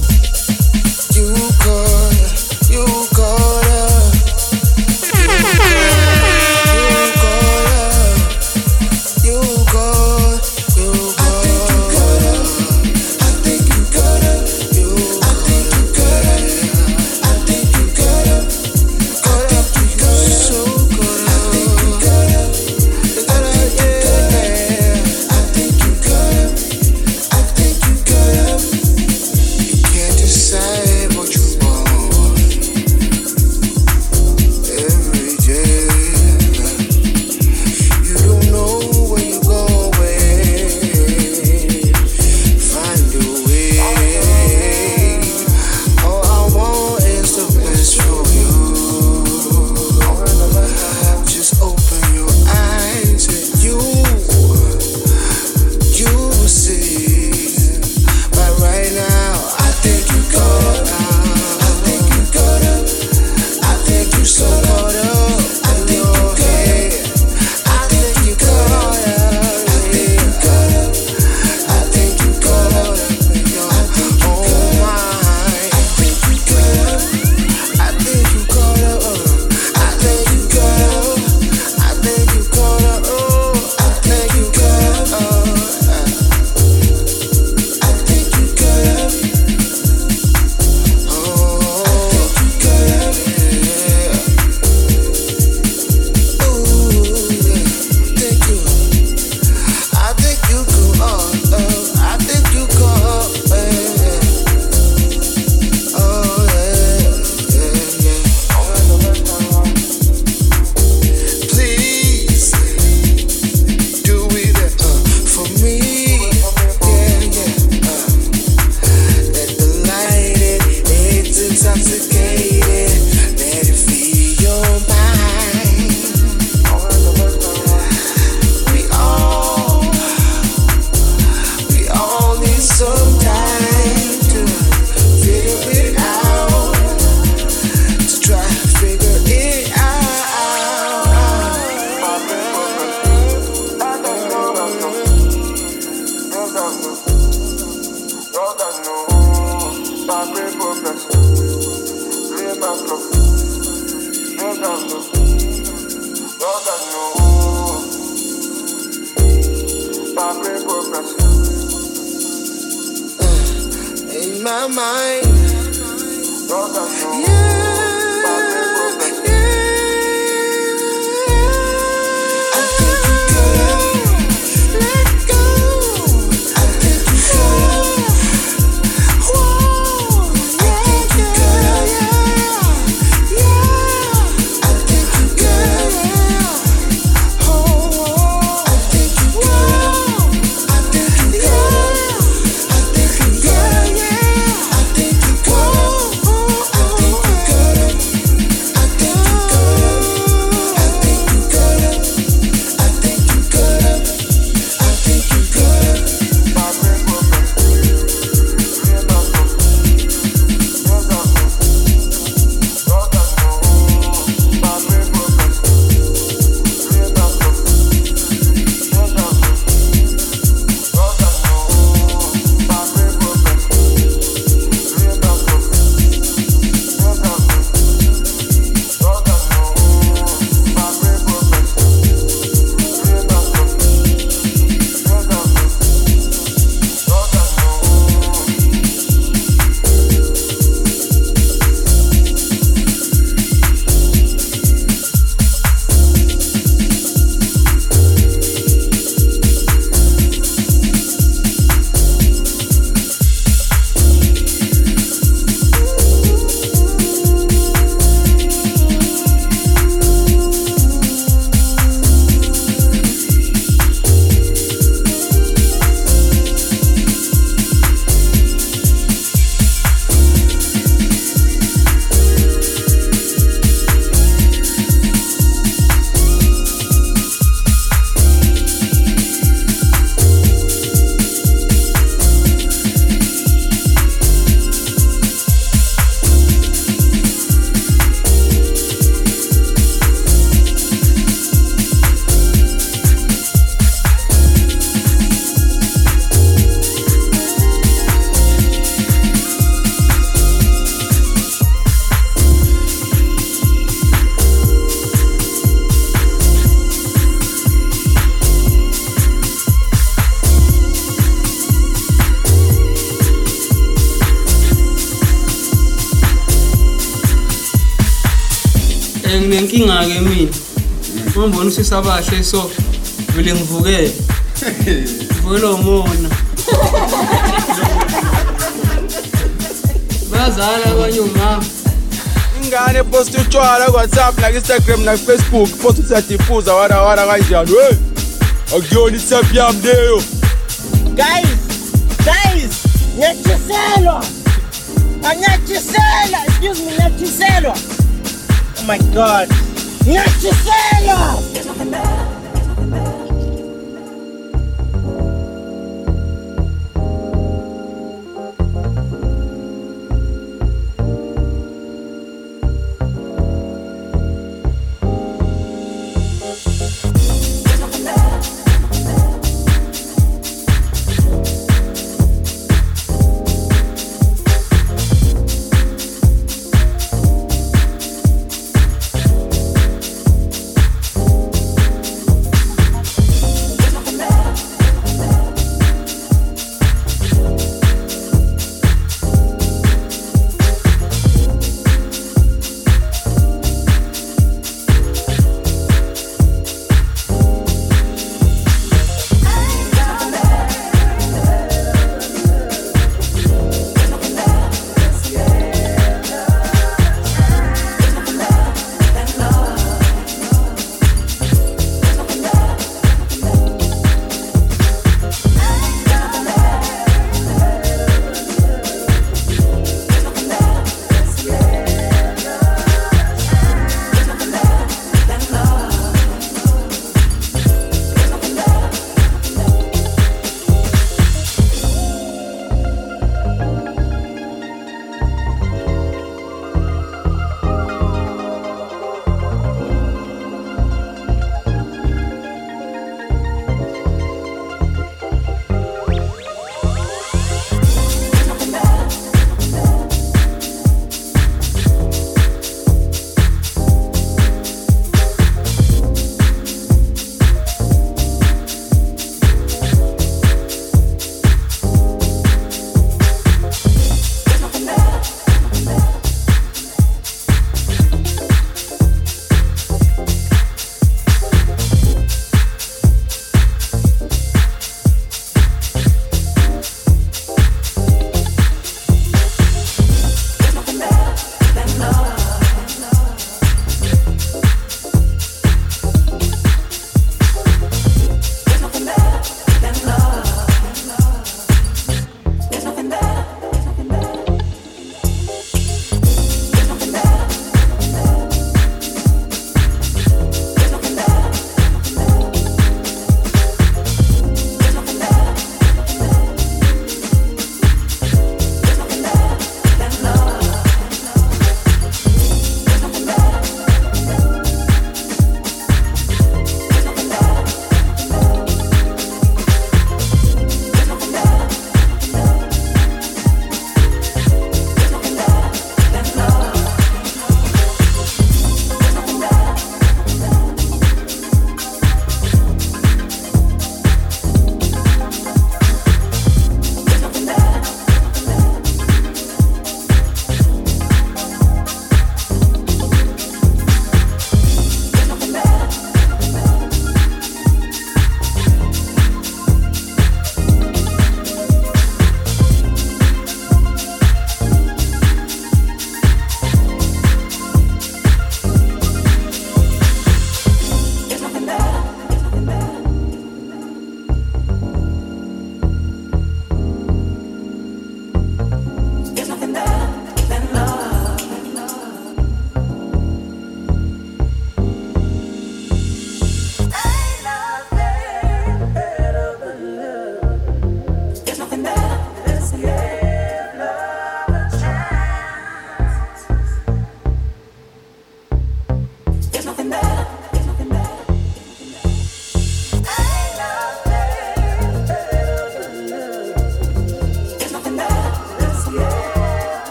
monsieur ça va c'est sauf ulingivukele vukela umona bazala abanye umama ingane posta utshwala kuwhatsapp naku-instagram nakufacebook posta uthi yadifuza warawara kanjani we akuyona itap yami leyo guys guys nyathiselwa anyathisela excuse me nyathiselwa oh my god. Nyathiselwa nothing better.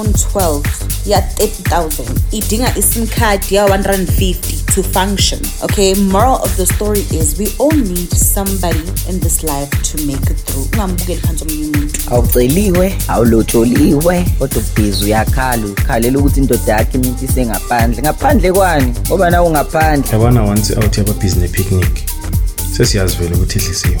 I-iphone 12 ya 30000 idinga isim card ya 150 to function okay? Moral of the story is we all need somebody in this life to make it through. Ungambukeli phansi omunye umuntu. Awuceliwe awulotholiwe kodwa ubhizi uyakhala ukhalela ukuthi indoda yakhe imuntu isengaphandle. Ngaphandle kwani? Ngoba nawe ungaphandle yabona once out yababhizi nepicnic sesiyazi vele ukuthi ehlisiwe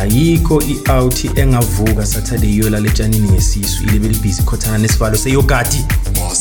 ayikho i-out engavuka saturday iyolala etshanini ngesisu ilebe libhizi ikhothana nesivalo seyogadi hawu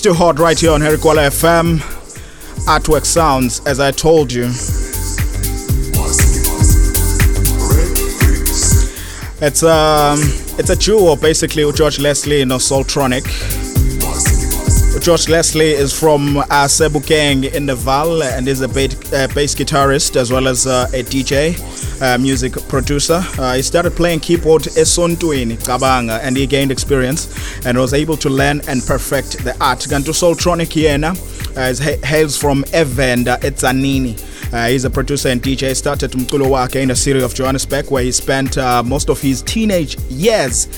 still hot right here on Herikwala FM. Artwork Sounds, as I told you. It's um, it's a duo basically with George Leslie and Soltronic. George Leslie is from uh, Cebu Gang in the Val and is a bass, uh, bass guitarist as well as uh, a DJ, uh, music producer. Uh, he started playing keyboard esontweni Kabanga and he gained experience and was able to learn and perfect the art. Gantu Soltronic yena uh, hails from Evander Etzanini. Uh, he's a producer and DJ. Started umculo wakhe in the city of Johannesburg, where he spent uh, most of his teenage years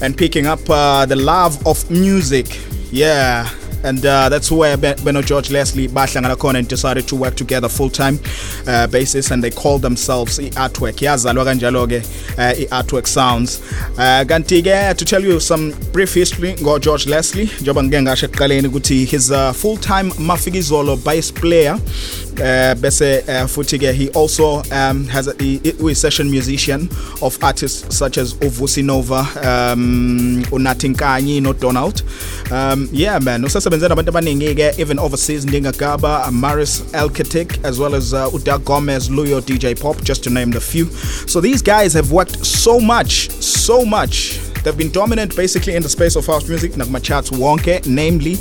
and picking up uh, the love of music. Yeah. And uh, that's where Ben- Beno George Leslie bahlangana and decided to work together full-time uh, basis and they call themselves i-artwork. Yazalwa kanjalo ke uh, i-artwork sounds. Uh, kanti ke to tell you some brief history ngo-george leslie njengoba ngike ngasho ekuqaleni ukuthi his uh, full-time mafikizolo bass player uh, bese uh, futhi ke he also um, has a, he, session musician of artists such as Uvusi Nova um uNathi Nkanyi no Donald um yeah man usesebenze nabantu abaningi ke even overseas Ndingagaba Maris Elketik as well as uh, Uda Gomez Luyo DJ Pop just to name the few. So these guys have worked so much so much. They've been dominant basically in the space of house music nakumacharts wonke namely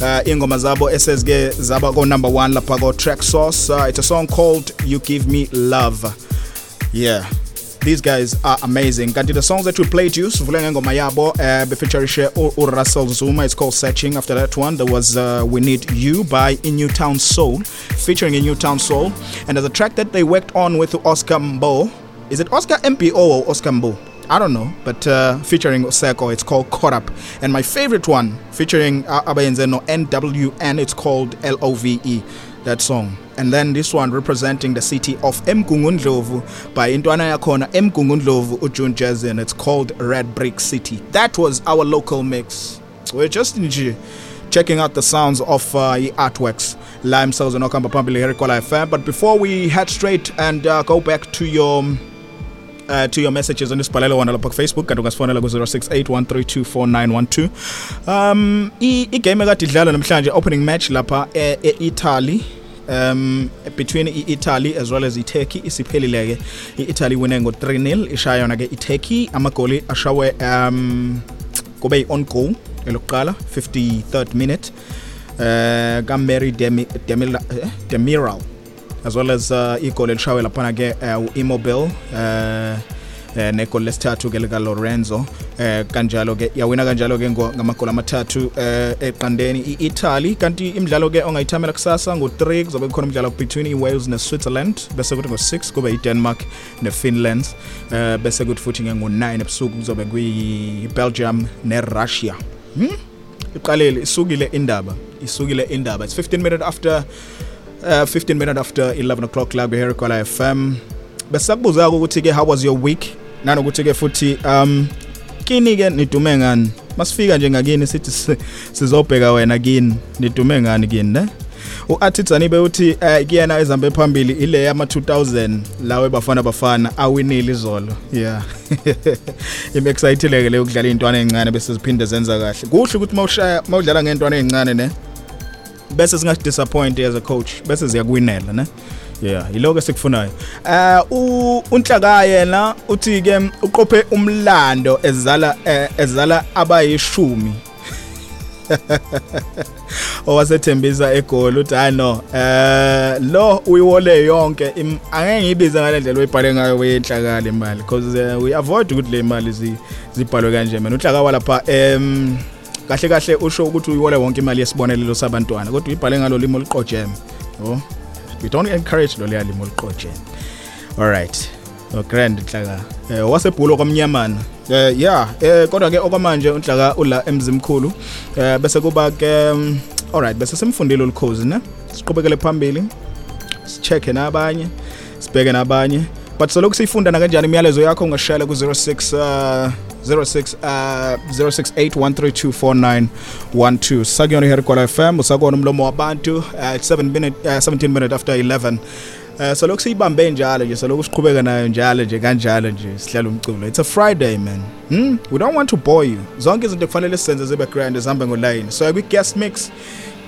uh, ingoma zabo esezike zaba number 1 lapha ko Track Source. Uh, it's a song called You Give Me Love. Yeah these guys are amazing. Kanti the songs that we played you sivule ngengoma yabo uh, befeaturishe uRussell Zuma it's called Searching. After that one there was uh, We Need You by In New Town Soul featuring In New Town Soul. And there's a track that they worked on with Oscar Mbo. Is it Oscar MPO or Oscar Mbo? I don't know, but uh, featuring Oseko, it's called Caught Up. And my favorite one, featuring uh, Abayenze no NWN, it's called L O V E, that song. And then this one representing the city of Mgungundlovu by Intwana Yakona, Mgungundlovu, Ujun Jazin. It's called Red Brick City. That was our local mix. We're just in G checking out the sounds of uh, artworks. Lime Cells and Okamba Pambili here Kola FM. But before we head straight and uh, go back to your uh, to your messages on isibhalelo wona lapha kufacebook kanti ungasifonela ku-068 um igame ekade idlalwa namhlanje opening match lapha e- e-italy um between i-italy as well as i-turkey isiphelile-ke. I-italy wine ngo-3 nil ishaya yona-ke i-turkey. Amagoli ashawe um kube yi-on goal elokuqala 53rd minute. Uh, kamary Demi, Demila, eh, demiral as well as uh, igoli elishawe laphana ke uh, u-immobile uh, eh negoli lesithathu ke lika Lorenzo. Eh kanjalo ke yawina kanjalo ke ngamagoli amathathu eh eqandeni i-Italy kanti imidlalo ke ongayithamela kusasa ngo3 kuzobe kukhona umdlalo between iWales neSwitzerland bese kuthi ngo6 kube i-Denmark ne-Finland eh bese kuthi futhi ke ngo9 ebusuku kuzobe kuyiBelgium neRussia. Hmm? iqaleli isukile indaba isukile indaba. It's 15 minutes after uh, 15 minutes after 11 o'clock la kwala FM besakubuza ukuthi ke how was your week nanokuthi ke futhi um kini ke nidume ngani? Masifika nje ngakini sithi si- sizobheka wena kini. Nidume ngani kini ne? uAtitsani be uthi uh, kuyena ezambe phambili ile yama 2000 lawe bafana bafana awinile izolo. Yeah im excited ke le ukudlala intwana ezincane bese ziphinde zenza kahle. Kuhle ukuthi mawushaya mawudlala ngentwana ezincane ne? Bese singa disappoint as a coach bese ziyakwinela ne? Yeah yiloko esikufunayo. Eh unhlaka yena uthi ke uqophe umlando ezala eh, ezala abayishumi. Owasethembisa egoli uthi hayi no eh lo uyiwole yonke angeke ngiyibize ngale ndlela oyibhale ngayo wenhlakala imali because uh, we avoid ukuthi le imali zi zibhalwe kanje mina unhlaka walapha em kahle kahle usho ukuthi uyiwole wonke imali yesibonelelo sabantwana kodwa uyibhale ngalo limo liqojeme oh we don't encourage lo limo liqojeme all right. No grand inhlaka eh wasebhulo kwamnyamana eh yeah eh kodwa ke okwamanje unhlaka ula emzimkhulu. Eh bese kuba ke mm, all right bese semfundile ulikhozi ne? Siqhubekele phambili sicheke nabanye sibheke nabanye. But soloko siyifunda na kanjani? Imiyalezo yakho ungashayela ku06 uh, 06 uh, 0681324912 sakuyona iherikola FM usakona umlomo wabantu uh, it's 7 minute uh, 17 minute after 11 Uh, soloko siyibambe njalo nje soloko siqhubeka nayo njalo nje kanjalo nje sihlala umculo. It's a friday man. Hmm? we don't want to bore you. Zonke izinto kufanele sizenze zibe grand zihambe ngoline so kwi guest mix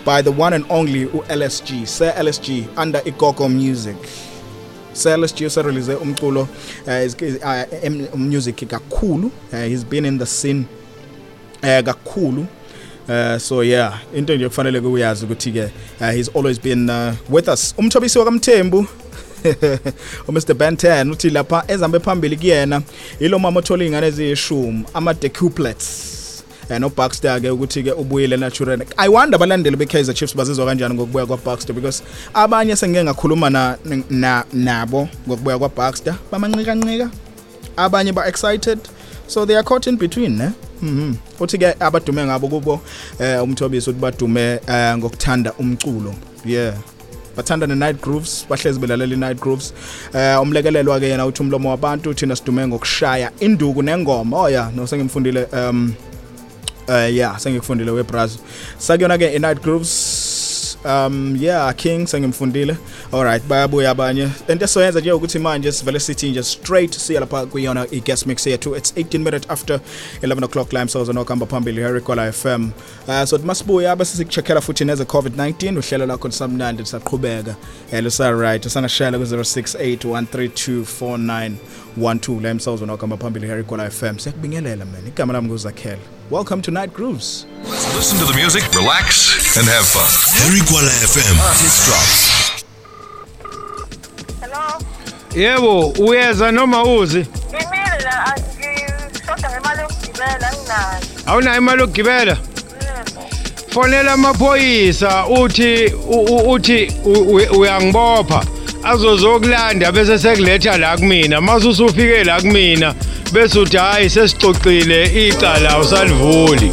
by the one and only u-lsg sir lsg under igogo music sir lsg userelease umculo uh, is- uh, em- music kakhulu uh, he's been in the scene uh, kakhulu. Uh, so yeah into nje kufanele kuyazi ukuthi ke uh, he's always been uh, with us. Umthobisi wakamthembu uMr Ben 10 uthi lapha ezambe phambili kuyena ilo mama othola ingane eziyishumi ama decuplets eh no Baxter ke ukuthi ke ubuyile natural i wonder abalandeli be Kaizer Chiefs bazizwa kanjani ngokubuya kwa Baxter because abanye sengeke ngakhuluma na, na nabo ngokubuya kwa Baxter. Bamancika ncika abanye ba excited so they are caught in between ne? Mhm. Uthi ke abadume ngabo kubo eh umthobisi uthi badume eh, ngokuthanda umculo. Yeah. Bathanda ne night grooves bahlezi belalela i night grooves. Eh umlekelelwa ke yena uthi umlomo wabantu thina sidume ngokushaya induku nengoma. Oh yeah no sengimfundile um uh, yeah sengikufundile webrazil sakuyona ke i night groups um yeah king sengimfundile alright bayabuya abanye. Into esoyenza nje ukuthi manje sivele sithi nje straight siya lapha kuyona i-guest mix yethu. It's 18 minutes after 11 o'clock soza nokuhamba phambili hericola f m. Uh, so masibuya bese sikucheckela futhi neze COVID-19 uhlelo lakho lisamnandi lisaqhubeka. Eh lisa right. Usangashayela ku 0681324912 lime soza nokuhamba phambili hericola f m. Siyakubingelela man. Igama lami nguzakhela welcome to night grooves Listen to the music, relax, and have fun. Harry Kwala FM. Artist drops. Yebo, uyeza noma uzi? Ngimile la ngishoda ngemali yokugibela nginayo. Awunayo imali yokugibela? Fonela amaphoyisa uthi uthi uyangibopha azozokulanda bese sekuletha la kumina mase usufike la kumina bese uthi hayi sesixoxile icala usalivuli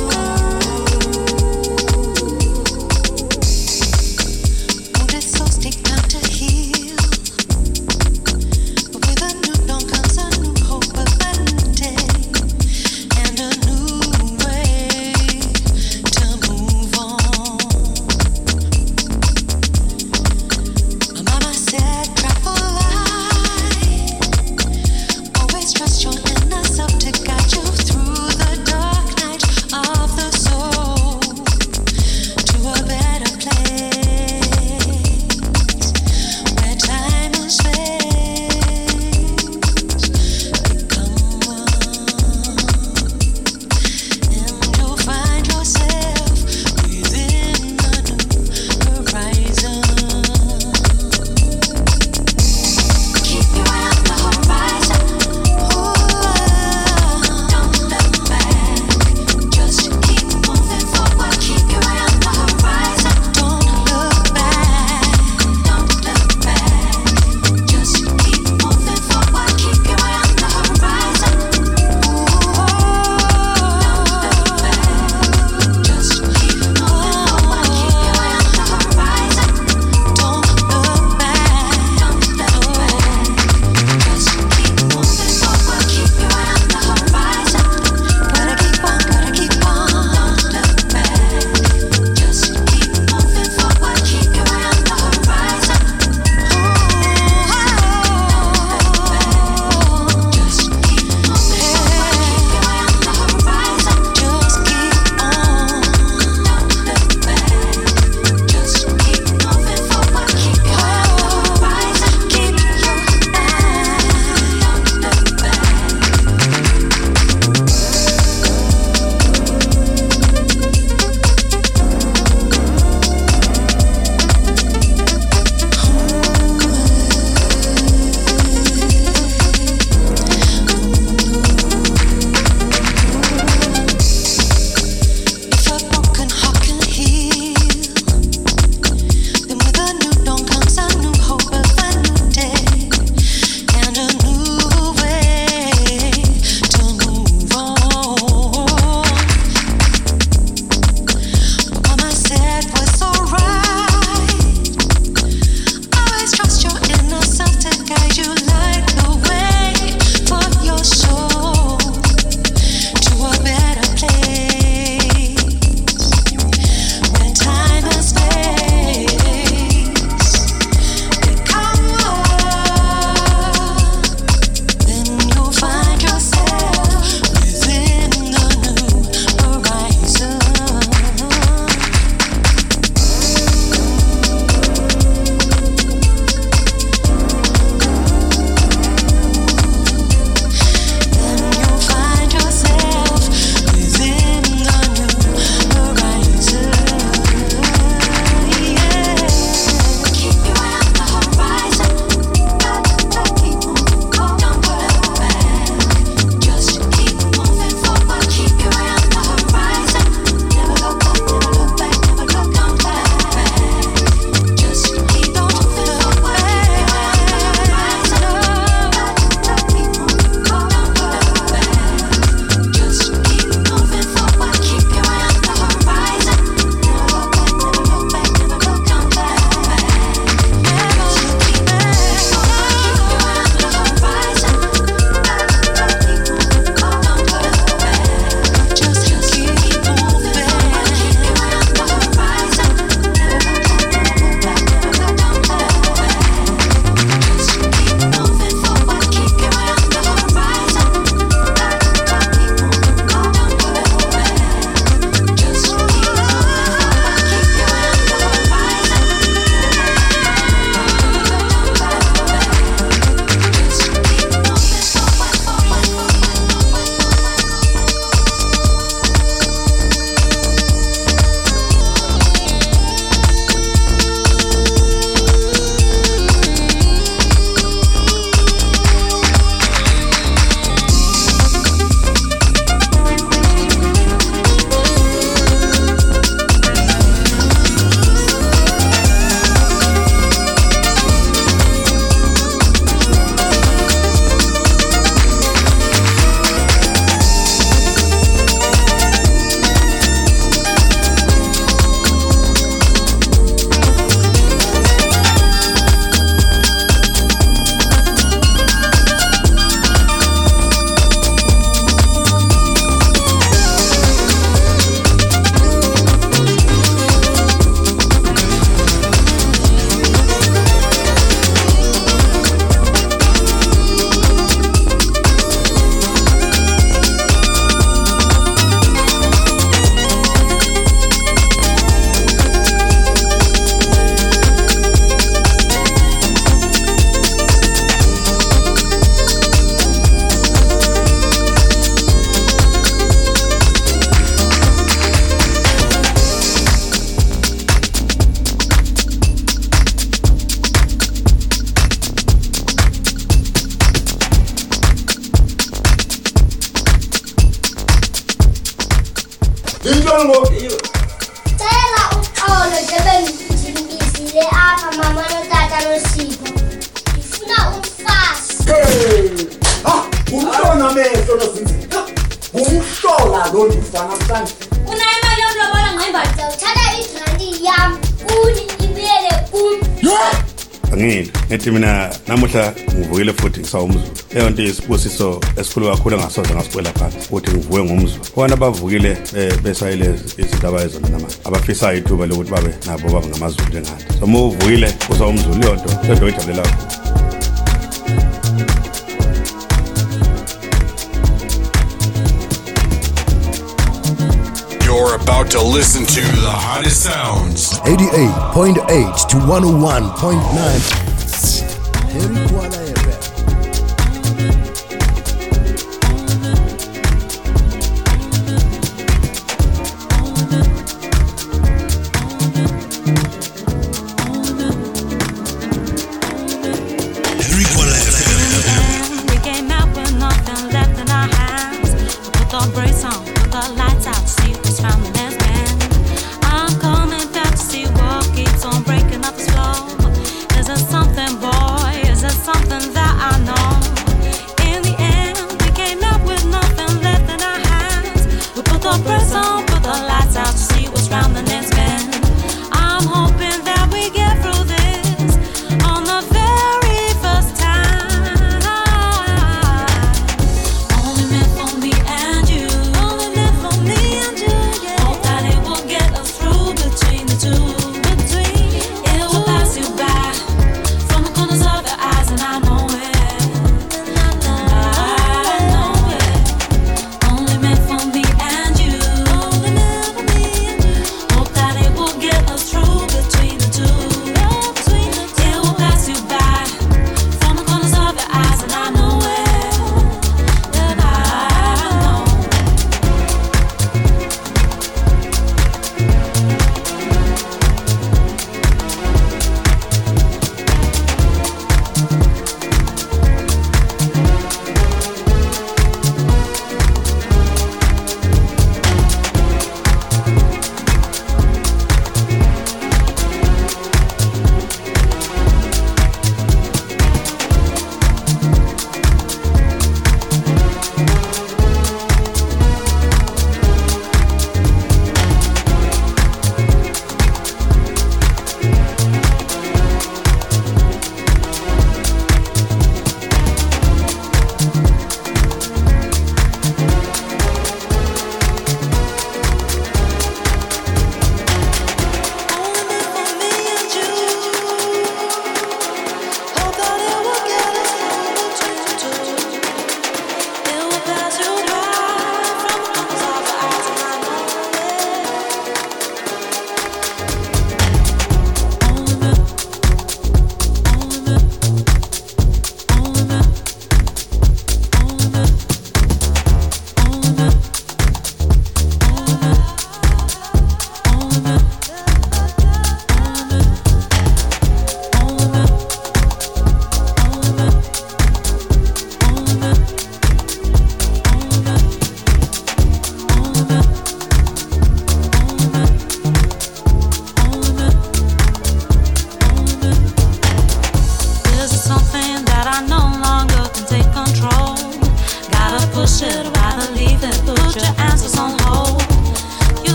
ngumhlola lo ndifana mhlanje unayo imali yokulobola ngqemba ndizawuthatha igranti yam kuni ibuyele kum Angini, ngithi mina namuhla ngivukile futhi ngisawumzulu leyo nto isibusiso esikhulu kakhulu engasoze ngasikwela phansi ukuthi ngivuke ngumzulu. Abantu abavukile eh, besayile izinto abayizona namanje abafisayo ithuba lokuthi babe nabo babe ngamazulu njengani. So uma uvukile usawumzulu leyo nto leyo nto oyijabulela kakhulu You're about to listen to the hottest sounds. 88.8 to 101.9.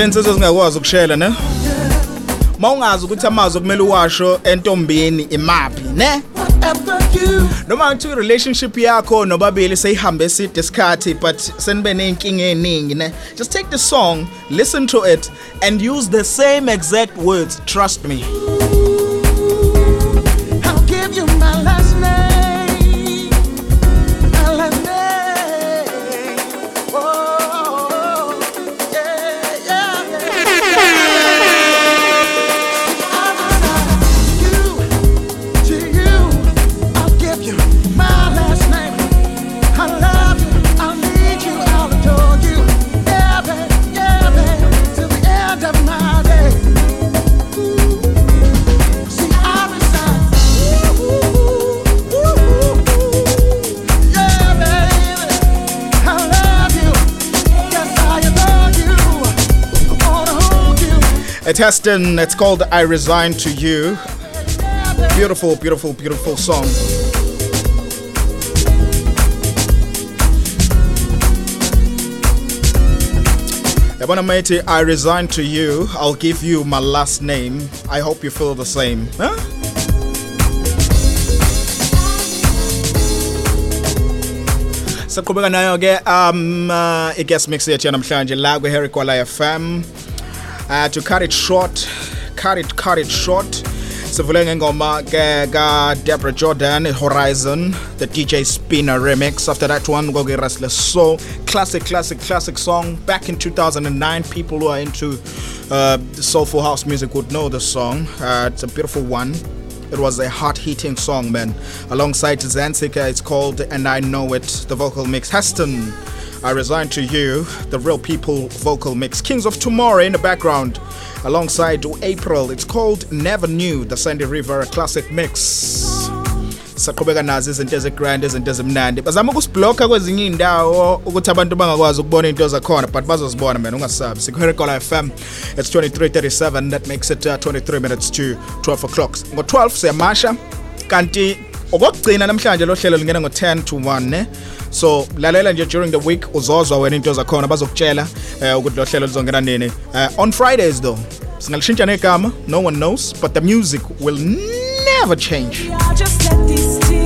yabona kule nsizwe zingakwazi ukushela ne? Mawungazi ukuthi amazwi okumele uwasho entombini imaphi ne? Noma ngithi relationship yakho nobabili seyihambe eside isikhathi but senibe neyinkinga eziningi ne? Just take the song listen to it and use the same exact words trust me. It's It's called I Resign to You. Beautiful, beautiful, beautiful song. Yabona mate, I resign to you. I'll give you my last name. I hope you feel the same. Huh? Saqhubeka nayo ke um uh, i-guest mix yethu yanamhlanje la kwe-Harry Kwala FM. Uh, to cut it short, cut it, cut it short. Sivule ngengoma ke ka Deborah Jordan Horizon, the DJ Spinner remix. After that one, Restless Soul, classic, classic, classic song. Back in 2009, people who are into uh, soulful house music would know the song. Uh, it's a beautiful one. It was a hard hitting song, man. Alongside Zanzika, it's called And I Know It, the vocal mix. Heston, I Resign to You, the Real People vocal mix. Kings of Tomorrow in the background. Alongside April, it's called Never Knew, the Sandy River classic mix. saqhubeka nazo izinto ezigrand izinto ezimnandi bazama ukusibhlokha kwezinye iy'ndawo ukuthi abantu bangakwazi ukubona iy'nto zakhona but bazozibona man ungasabi sikwerekola fm it's 2337 that makes it uh, 23 minutes to 12 o'clock ngo-12 siyamasha kanti okokugcina namhlanje lo lingena ngo-10 to 1 ne so lalela nje during the week uzozwa wena into zakhona bazokutshela uh, ukuthi lo hlelo lizongena nini. Uh, on fridays though singalishintsha negama no one knows but the music will never change. I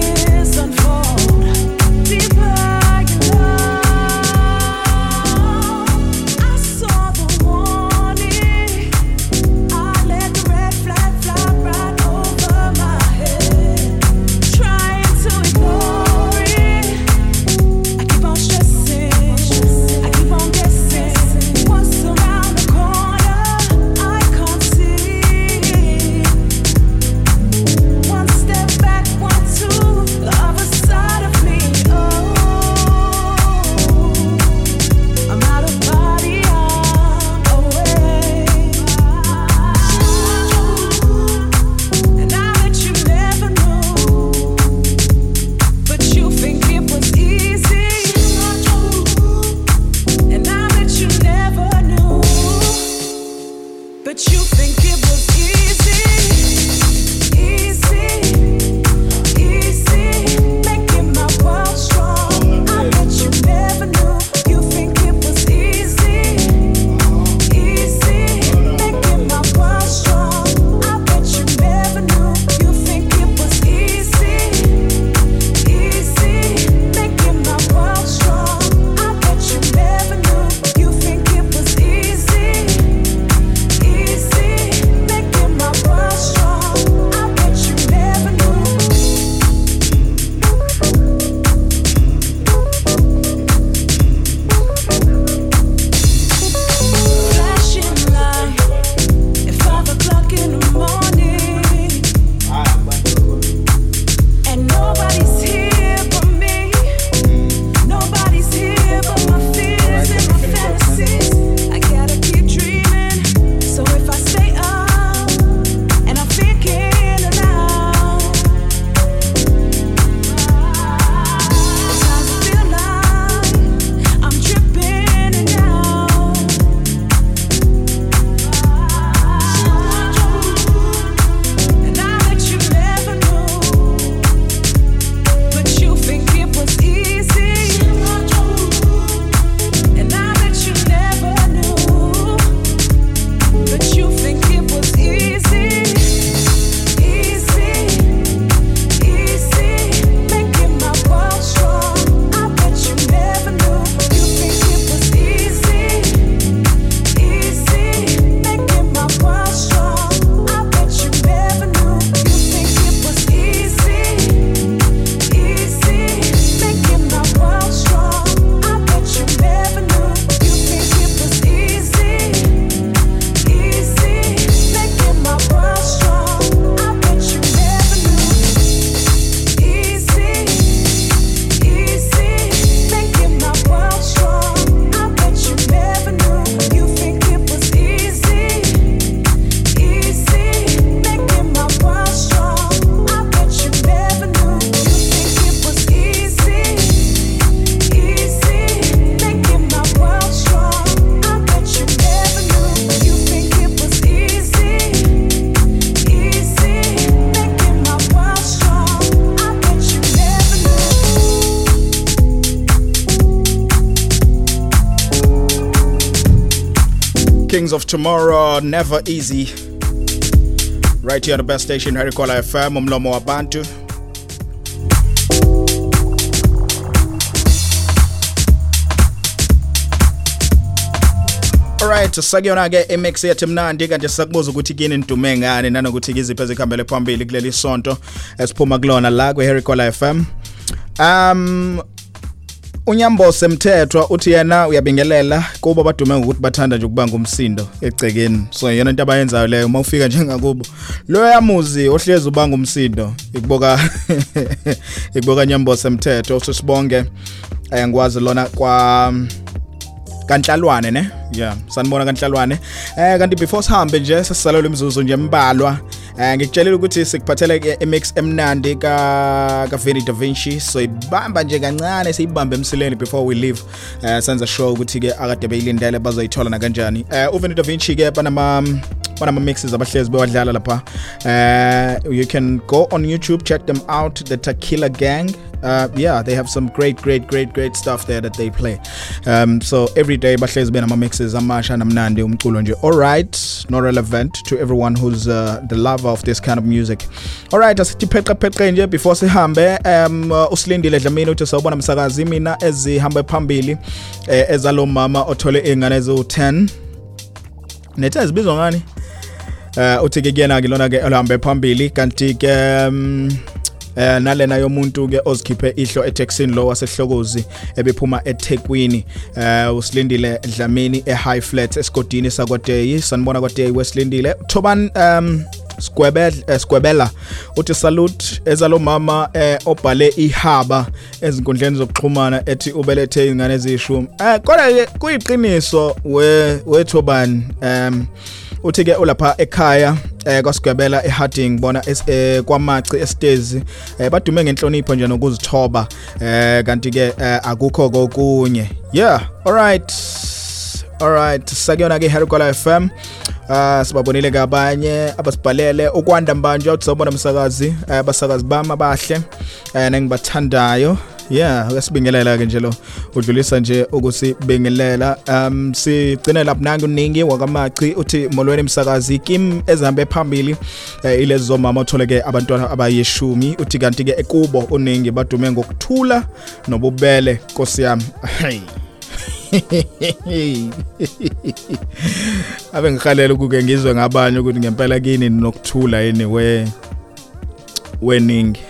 Tomorrow, Never Easy. Right here on the best station, Harry Kola FM, umlomo wabantu. Alright, sakuyona ke iMix yethu mnandi kanti sisakubuza ukuthi kini nidume ngani nanokuthi iziphi ezikhambele phambili kuleli sonto esiphuma kulona la kwe Harry Kola FM. Um Unyambo semthethwa uthi yena uyabingelela kuba badume ngokuthi bathanda nje ukubanga umsindo egcekeni so yena into abayenzayo leyo uma ufika njengakubo. Lo yamuzi ohlezi ubanga umsindo ikuboka ikuboka Nyambo semthethwa usisibonge ayangikwazi lona kwa kanhlalwane ne? Yeah sanibona kanhlalwane eh kanti before sihambe nje sesisalelwe imizuzu nje embalwa eh ngikutshelile ukuthi sikuphathele imix emnandi ka ka Vinny Da Vinci. So ibamba nje kancane siyibambe emsileni before we leave. Eh senza show ukuthi ke akade beyilindele bazoyithola na kanjani eh uVinny Da Vinci ke banama banama mixes abahlezi bewadlala lapha uh you can go on YouTube check them out the takila Gang. Uh yeah they have some great great great great stuff there that they play. Um so every day bahlezi benama mixes amasha namnandi umculo nje all right not relevant to everyone who's uh, the lover of this kind of music. All right asithi pheqa nje before sihambe um uh, usilindile dlamini uthi sawubona msakazi mina ezihambe phambili eh, ezalo mama othole iy'ngane eziwu10 nethe zibizwa ngani uh uthi ke kuyena ke lona ke ohambe phambili. Kanti ke um, eh nalena yomuntu ke ozikhiphe ihlo eTexini lo wasehlokozi ebephuma eThekwini eh usilindile Dlamini eHigh Flat esigodini sakwaDeyi sanibona kwaDeyi wesilindile. Thoban um Sgwebela Sgwebela uthi salute ezalo mama eh obhale ihaba ezinkundleni zokuxhumana ethi ubelethe ingane ezishumi eh kodwa kuyiqiniso we wethoban um uthi ke ulapha ekhaya eh kwasigwebela eHarding bona eh, kwamaci estezi eh badume ngenhlonipho nje nokuzithoba eh kanti ke akukho kokunye. Yeah alright alright sakuyona ke Harry Kola FM Ah sibabonile kabanye abasibhalele. Ukwanda mbanjwa uthi sawubona umsakazi abasakazi bami abahle eh nengibathandayo. Yeah uyasibingelela ke nje lo udlulisa nje ukuthi bingelela um sigcine lapha nangu uningi wakamaci uthi molweni umsakazi kim ezihambe phambili eh, ilezi zomama otholeke abantwana abayishumi. Uthi kanti ke ekubo uningi badume ngokuthula nobubele Nkosi yami. Hey. Ave ngihalela ukuke ngizwe ngabanye ukuthi ngempela kini nokuthula yini we weningi.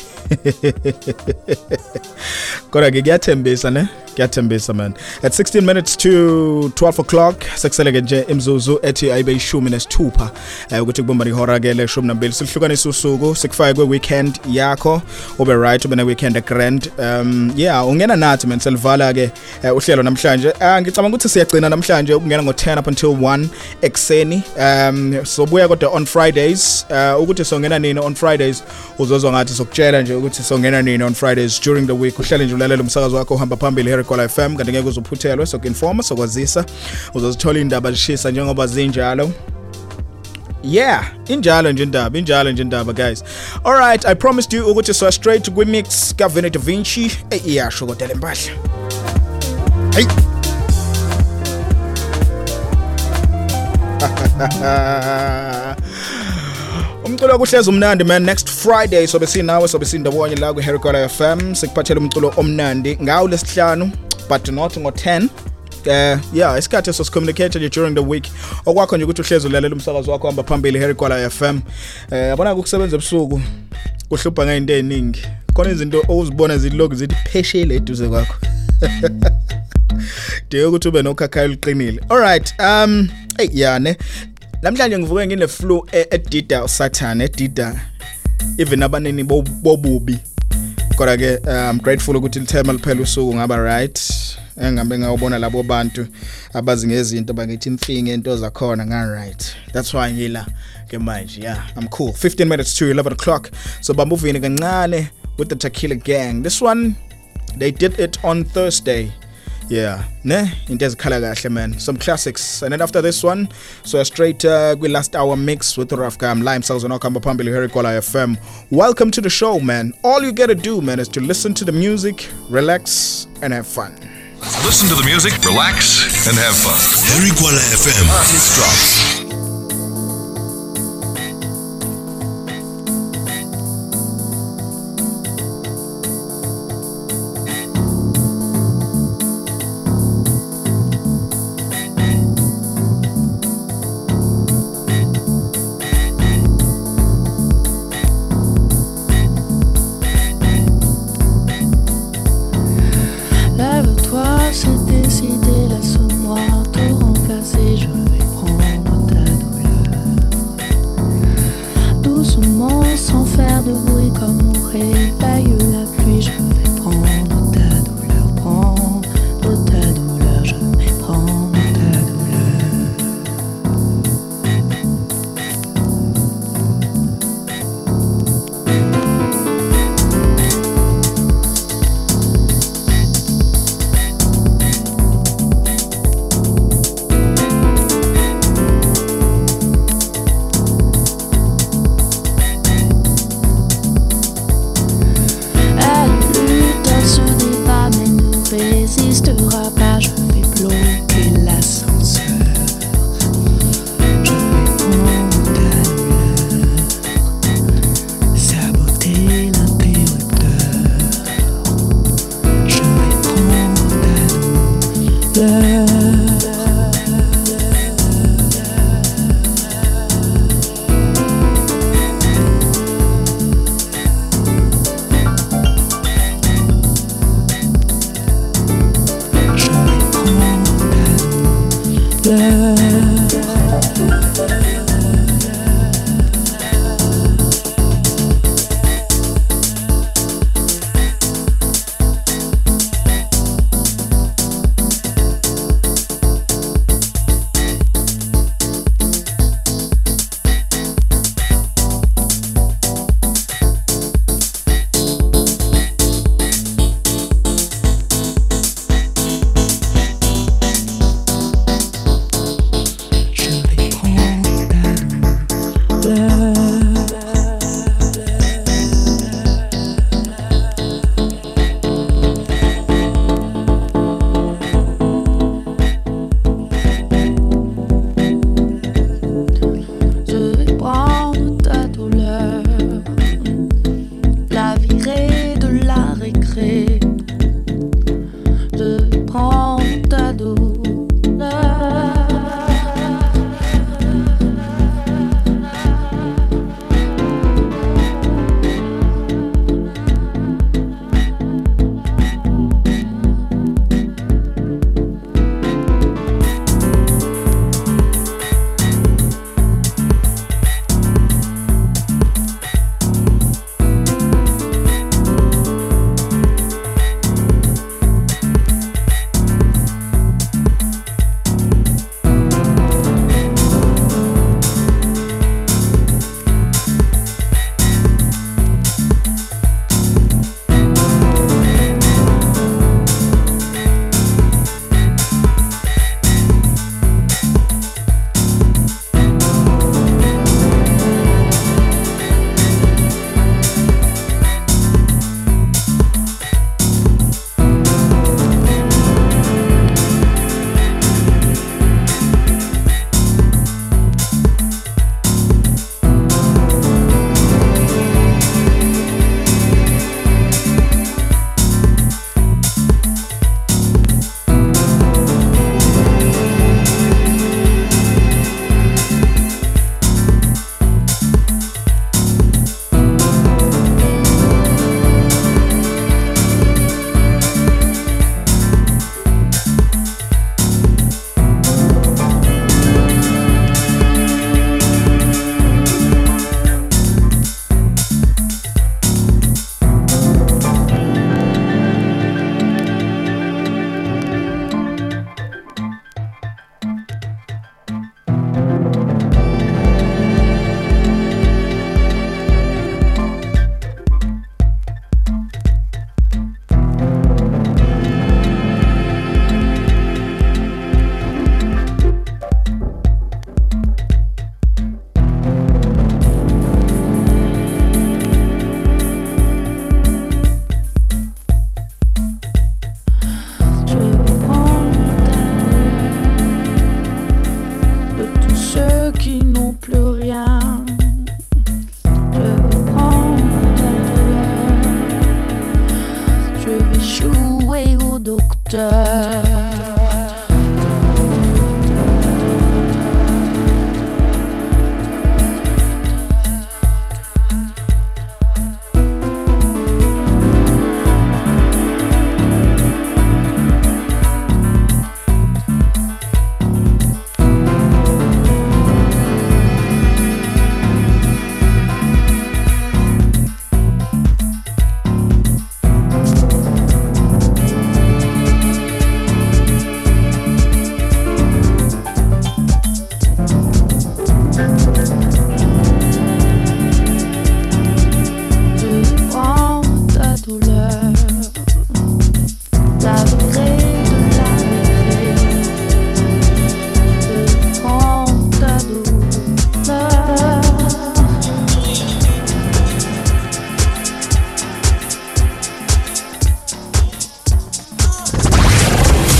Kodwa ke kuyathembisa ne kuyathembisa man. At 16 minutes to 12 o'clock sekuseleke nje imzuzu ethi ayibe ishumi nesithupha um ukuthi kubomba ihora ke leshumi nambili. Silihlukanisa usuku sikufake kwe weekend yakho ube right ube ne weekend grand. Um yeah ungena nathi man selivala ke uh, uhlelo namhlanje. Uh, ngicabanga ukuthi siyagcina namhlanje ukungena ngo10 up until 1 ekuseni. Um sobuya kodwa on Fridays uh, ukuthi songena nini on Fridays uzozwa ngathi sokutshela nje ukuthi songena nini on Fridays during the week. Uhlale nje ulalela umsakazi wakho uhamba phambili Harry Kola FM kanti ngeke uzuphuthelwe sokuinforma sokwazisa uzozithola indaba zishisa njengoba zinjalo Yeah, injalo nje indaba, injalo nje indaba guys. All right, I promised you ukuthi so straight kwi mix ka Da Vinci. Eh iyasho kodwa lempahla. Hey. Umculo kuhleza umnandi man. Next Friday sobe sinawe sobe sindawonye la ku Harry f FM sikuphathela umculo omnandi ngawo lesihlanu but not ngo10 eh yeah isikhathi so communicate nje during the week. Okwakho nje ukuthi uhlezi ulalela umsakazo wakho hamba phambili Harry f FM eh yabona ukusebenza ebusuku kuhlupha ngeinto eziningi khona izinto ozibona zilogi zithi pheshele eduze kwakho. Diyo ukuthi ube nokhakhayo liqinile alright um hey yane namhlanje ngivuke ngine flu edida usathane edida even abanini bobubi. Kodwa ke I'm grateful ukuthi lithema liphela usuku ngaba right. Engambe ngawubona labo bantu abazi ngezinto bangithi imfinge into zakhona nga right. That's why ngila ke manje yeah i'm cool. 15 minutes to 11 o'clock. So bamba uvini kancane with the Tequila gang. This one they did it on Thursday. Yeah. Ne? Into ezikhala kahle man. Some classics. And then after this one so a straight uh, kwi last hour mix with Raf Gam Lime Sounds on Kamba Phambili Harry Kola FM welcome to the show man. All you got to do man is to listen to the music relax and have fun. Listen to the music, relax, and have fun. Harry Kuala FM. Artist drops.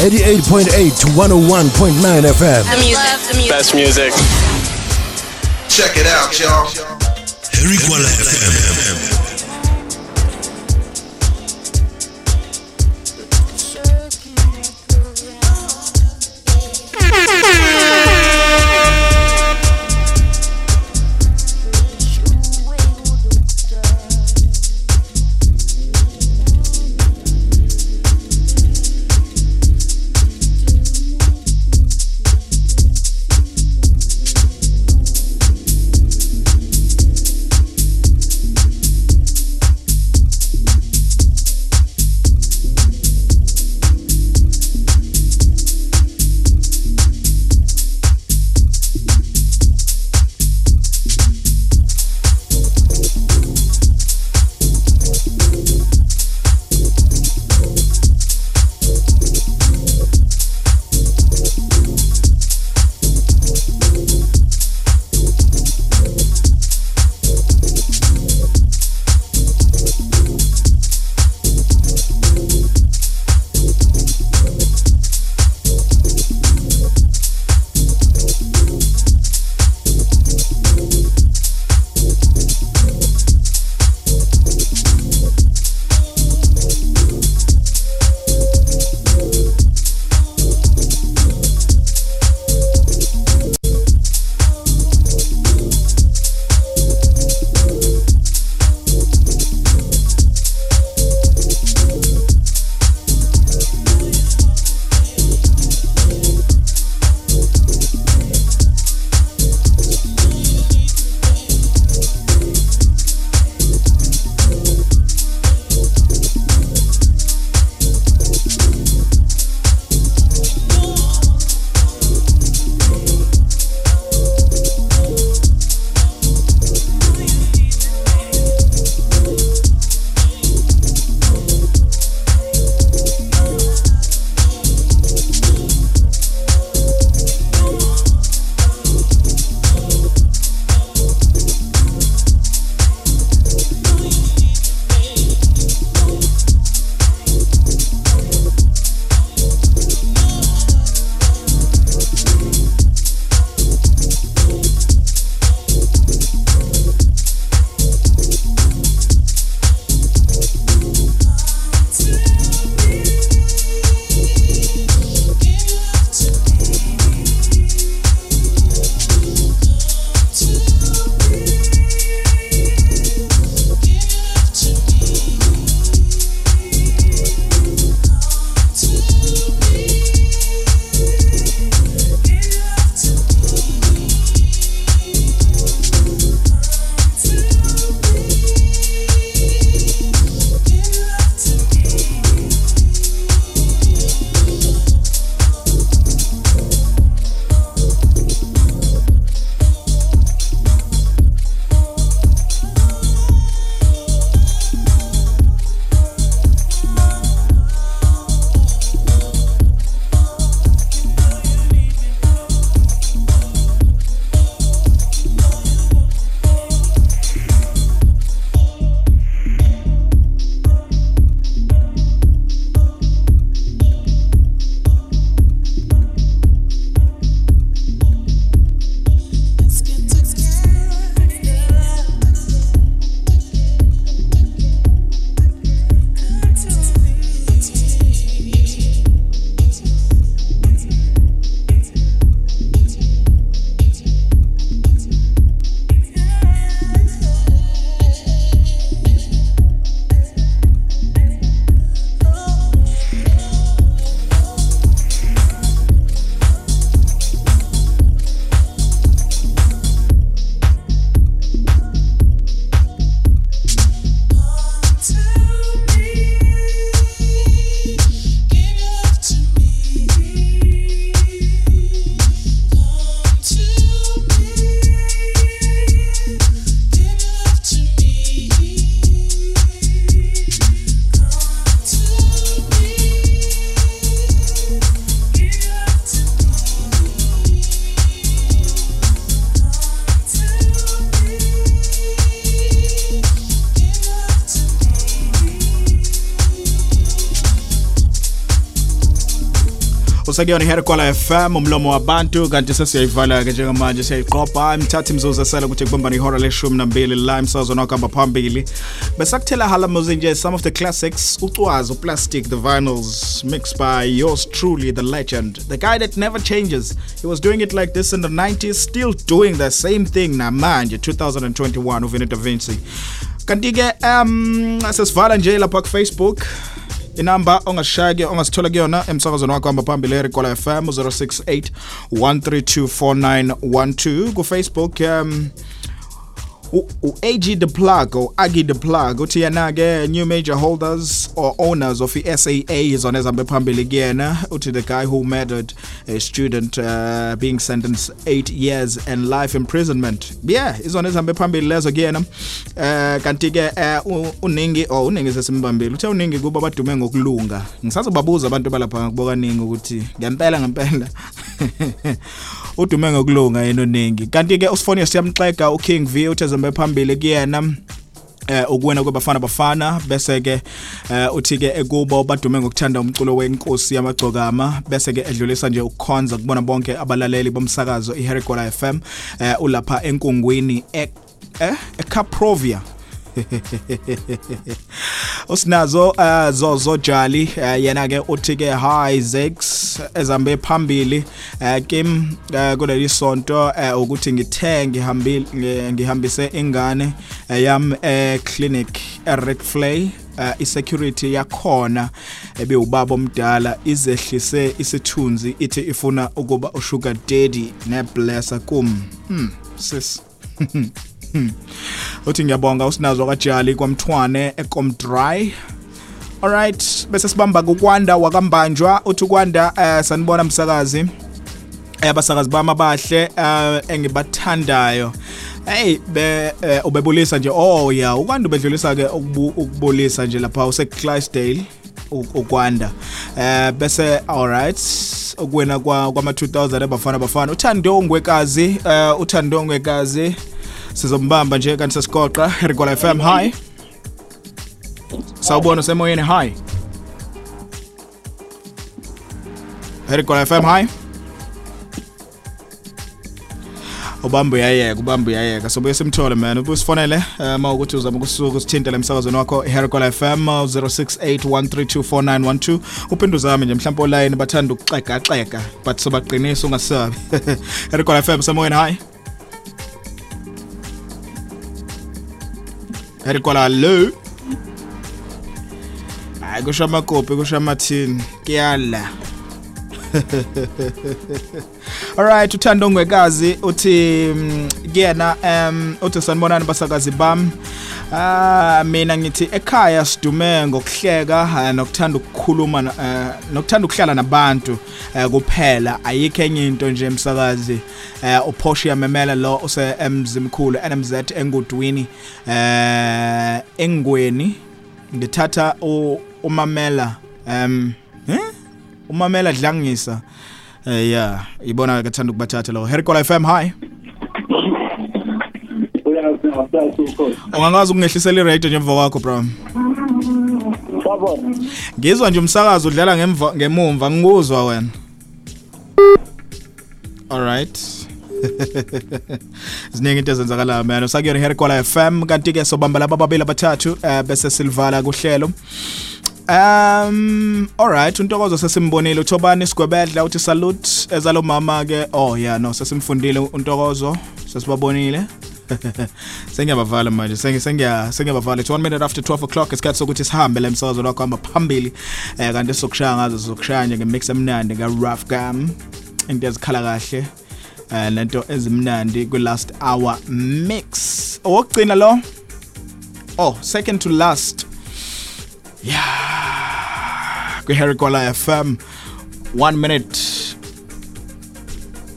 88.8 to 101.9 FM. The music, the music. Best music. Check it out, y'all. Harry Kuala FM. Usakuyona iHerikola FM umlomo wabantu kanti sesiyayivala ke njengamanje siyayiqopha. Imthatha imzuzu esela ukuthi kubumbana ihora leshumi nambili la imsazweni wakamba phambili. Bese kuthela hala music nje some of the classics ucwazo plastic the vinyls mixed by yours truly the legend. The guy that never changes. He was doing it like this in the 90s still doing the same thing namanje 2021 uVinnie Da Vinci. Kanti ke um sesivala nje lapha ku Facebook inamba ongashaya ongasithola kuyona emsakazweni wakho hamba phambili eRikola FM 068 1324912 ku Facebook um u-AG the plug or Agi the plug uthi yena ke new major holders or owners of i-SAA izona ezihambe phambili kuyena. Uthi the guy who murdered a student uh, being sentenced 8 years and life imprisonment. Yeah izona ezihambe phambili lezo kuyena. Uh, kanti ke uh, u- uningi oh uningi sesimbambile uthe uningi kuba badume ngokulunga. Ngisazobabuza abantu balapha ngokubokaningi ukuthi ngempela ngempela. udume ngokulunga yena uningi kanti ke usifonius siyamxega uking v uthi ezembe phambili kuyena eh ukuwena kwebafana bafana. Bese ke eh uthi ke ekubo badume ngokuthanda umculo wenkosi yamagcokama. Bese ke edlulisa nje ukukhonza kubona bonke abalaleli bomsakazo iHerikola FM eh ulapha enkungwini e eh eCaprovia usinazo uh, zozo jali uh, yena ke uthi ke hi zex ezambe phambili uh, kim uh, kuleli sonto uh, ukuthi ngithe ngihambile ngi- ngihambise ingane uh, yam uh, clinic eRed Flay uh, isecurity yakhona ebe ubaba omdala izehlise isithunzi ithi ifuna ukuba usugar daddy neblessa kum hmm sis Hmm. uthi ngiyabonga usinazo kajali kwamthwane ekomdry. Alright bese sibamba kukwanda wakambanjwa. Uthi kwanda uh, sanibona msakazi Eh, abasakazi bami abahle eh, engibathandayo. Hey be eh, ubebulisa nje. Oh ya ukwanda ubedlulisa ke ukubu- ukubulisa nje lapha use Clydesdale u- ukwanda. Eh bese alright ukuwena kwa kwama 2000 abafana bafana. Uthando ngwekazi eh uthando ngwekazi sizombamba nje kanti sesigoqa Rigola FM hi. Sawubona usemoyeni hi. Rigola FM hi. Ubamba uyayeka ubamba uyayeka sobuye simthole man ubusifonele eh, uma ukuthi uzama ukusuka usithintele emsakazweni wakho Hericol FM uh, 0681324912 uphinde uzame nje mhlawumbe online bathanda ukuxegaxega but sobaqinisa ungasabi. Hercol FM semoyeni hi Hericol lo hayi kusho amakopi kusho amathini. Kuyala. Alright uthando ongwekazi uthi mm, kuyena um uthi sanibonani basakazi bam Ah mina ngithi ekhaya sidume ngokuhleka ah, nokuthanda ukukhuluma eh, nokuthanda ukuhlala nabantu eh, kuphela. Ayikho enye into nje emsakazi eh uPortia Memela lo use emzimkhulu NMZ engudwini eh engweni. Ngithatha umamela um eh umamela dlangisa. Eh yeah ibona ke thanda ukubathatha lo. Herikola FM hi. Ungangazi ukungehlisela iradio nje emva kwakho bro. Ngizwa nje umsakazo udlala ngemva ngemumva ngikuzwa wena. Alright ziningi into ezenzakalayo man. Usakuyona Herikola FM kanti ke sobamba laba babili abathathu eh, bese silvala kuhlelo. Um alright untokozo sesimbonile. Uthobani sigwebedla uthi salute ezalo mama ke oh yeah no sesimfundile untokozo. Sesibabonile. Sengiyabavala manje sengiyabavala it's one minute after 12 o'clock. Isikhathi sokuthi sihambe la msakazo lwakho hamba phambili. Um kanti esizokushaya ngazo sizokushaya nje ngemix emnandi ka rough gam into ezikhala kahle um lento ezimnandi kwi-last hour mix. Owokugcina lo? Oh second to last. kwi-Herikola FM one minute.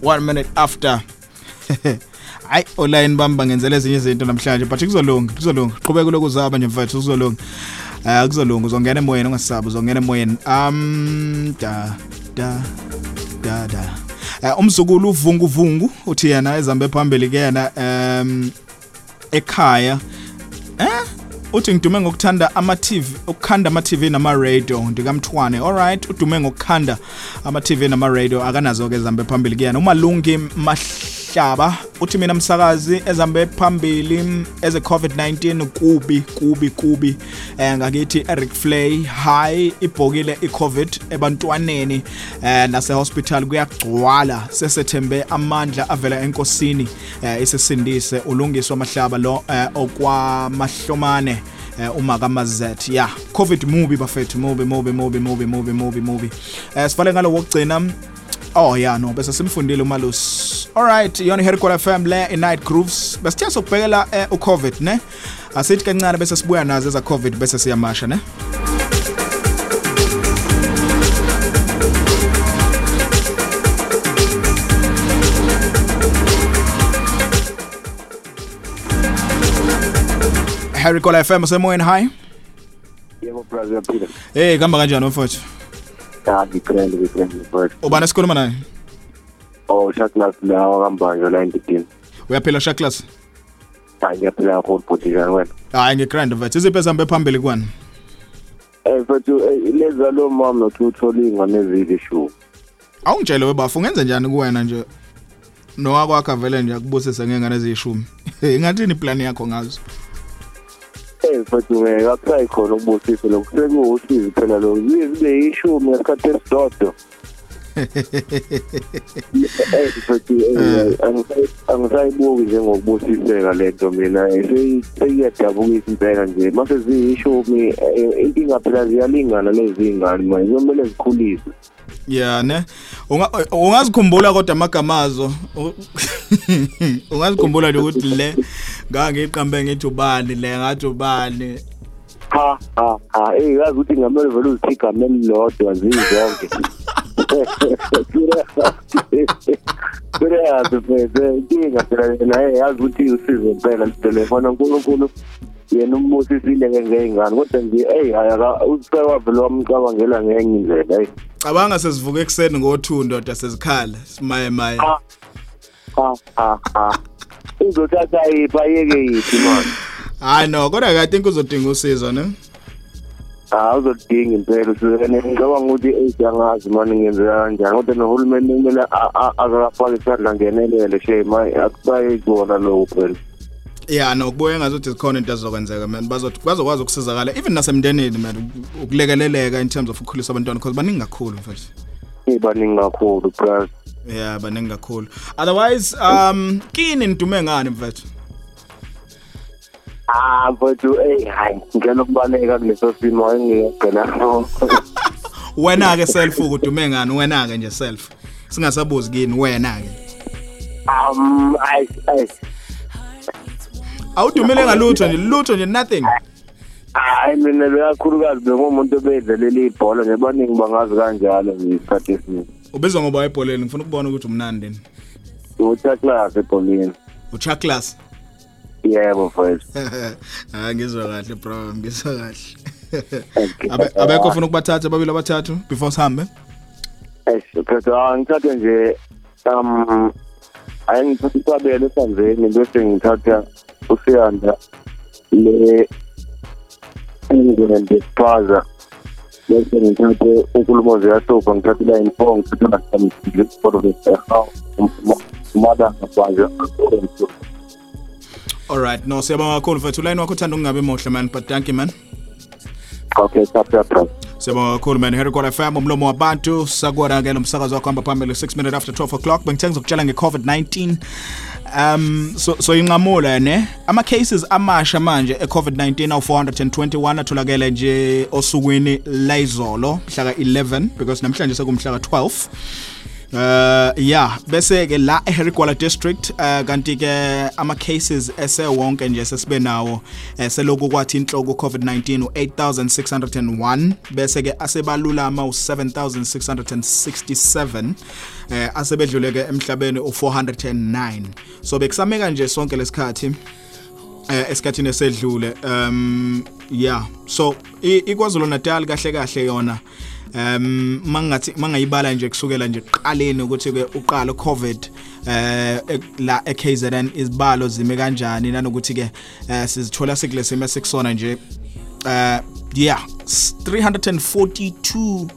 One minute after hayi online bami bangenzela ezinye izinto namhlanje but kuzolunga kuzolunga. Qhubeka lokuzaba nje mfethu kuzolunga. Eh kuzolunga uzongena emoyeni ungasabi uzongena emoyeni. Um da da da da. Eh, umzukulu uvunguvungu uthi yena ezambe phambili kuyena um ekhaya. Eh? Uthi ngidume ngokuthanda ama-tv ukukhanda ama-tv nama-radio ndikamthwane. Alright udume ngokukhanda ama-tv nama-radio akanazo-ke ezambe phambili kuyena umalungi mahlaba uthi mina msakazi ezambe phambili eze-covid-19 kubi kubi kubi. Um ngakithi eric flay hayi ibhokile i-covid ebantwaneni. Um nasehospital kuyagcwala sesethembe amandla avela enkosini. Um isisindise ulungiswa mahlaba lo um okwamahlomane eh uma kamazet yeah covid movie bafethu movie movie movie movie movie movie movie eh sivale ngalo wokugcina Oh yeah no bese simfundile umalus. Alright yona Hercola FM le i-night grooves. Besithe sokubhekela eh, uCovid ne. Asithi kancane bese sibuya nazo eza Covid bese siyamasha ne. Hercola FM semoyeni hi. Yebo brother. Hey kuhamba kanjani mfowethu? Ah ngikrend ngikrend first. Ubani sikhuluma naye? Oh Shaklas la wakambanje la indidini. Uyaphila Shaklas? Hayi ngiyaphila kakhulu futhi njani wena? Hayi ngigrand mfethu. Iziphi ezambe phambili kwani? Eh mfethu eh, leza lo mama nothi uthola ingane ezili shu. Awungitshele webafu ungenze njani kuwena nje? Nowakwakho vele nje akubusise ngengane eziyishumi. Ingathini plan yakho ngazo? Eh mfethu ngeke akusayi khona ukubusisa lokhu sekuwusizi phela lo. Zibe ishumi ngesikhathi esidodo. Mfethu angisayi- angisayibuki njengokubusiseka lento mina seyi- seyiyadabukisa impela nje mase ziyishumi eh, inkinga phela ziyalingana lezi ngane manje kumele zikhuliswe. Yeah ne. Unga ungazikhumbula kodwa amagama azo. Ungazikhumbula nje ukuthi le ngangiqambe ngithi ubani le ngathi ubani. ha ha ha eh yazi ukuthi ngamele vele uzithiga melilodwa zizonke Kure yazi pheze inkinga phela yena eh yazi ukuthi usize impela litelefona uNkulunkulu yena umbusisile ngengane kodwa nje hey ayaka useka vele wamcabangela ngenye indlela hey Cabanga sesivuka ekseni ngo2 ndoda sezikhala simaye maye. ha ha ha uzothatha ipha yeke yithi manje Hayi no kodwa I think uzodinga usizo ne. Ah uzodinga impela usukene ngicabanga ukuthi ejangazi manje ngenzeka kanjani kodwa nohulumeni kumele a- a- akafake isandla ngenelele shema akusayi kona lokho phela Yeah no kubuye ngazuthi zikhona into ezokwenzeka man bazothi bazokwazi ukusizakala even nasemndenini man ukulekeleleka in terms of ukukhulisa abantwana because baningi kakhulu mfethu. ibaningi kakhulu plus Yeah baningi kakhulu. Otherwise um kini nidume ngani mfethu? Ah mfethu hey hayi ngena ukubaleka kuleso simo engiyogcina Wena ke self udume ngani wena ke nje self. Singasabuzi kini wena ke. um ay ay Awudumele ngalutho nje lutho nje nothing. hayi mina bekakhulukazi bengumuntu obedlalela ibhola nebaningi bangazi kanjalo ngesikhathi esiningi Ubizwa ngoba ebholeni ngifuna ukubona ukuthi umnandi ni. uthaklasi ebholini Uchaklas. Yebo mfethu Ah ngizwa kahle bro ngizwa kahle. Abe abekho ufuna ukubathatha babili abathathu before sihambe. Eh, phela ah, ngithathe nje um ayengithatha isabelo esandleni bese ngithatha usiyanda le engine spaza bese ngithathe unkulumozi yahlupha ngithathe la info ngithathe la samsile for the how mother ngaphandle Alright no siyabonga kakhulu mfethu. Ulayini wakho uthanda ukungabi muhle man but thank you man. okay Siyabonga kakhulu man. Harry kwala FM umlomo wabantu. Sakwara ke nomsakazo wakho hamba phambili 6 minute after 12 o'clock. Bengithenga ngizokutshela nge-COVID-19 um so so inqamula ne? Ama cases amasha manje e-COVID-19 awu 421 atholakele nje osukwini layizolo mhla ka11 because namhlanje sekumhla ka12 Uh yeah bese ke la eHarry Gwala district uh kanti ke ama cases esewonke nje sesibe nawo eh, selokhu kwathi inhloko COVID-19 u8601 bese ke asebalulama u7667 eh asebedlule ke emhlabeni u409 so bekusameka nje sonke lesikhathi eh esikhathini esedlule um yeah so i- iKwaZulu Natal kahle kahle yona um mangathi mangayibala nje kusukela nje qaleni ukuthi ke uqala covid eh la eKZN izibalo zime kanjani nanokuthi ke eh, sizithola sikulesimo esikusona nje. Uh yeah s- 342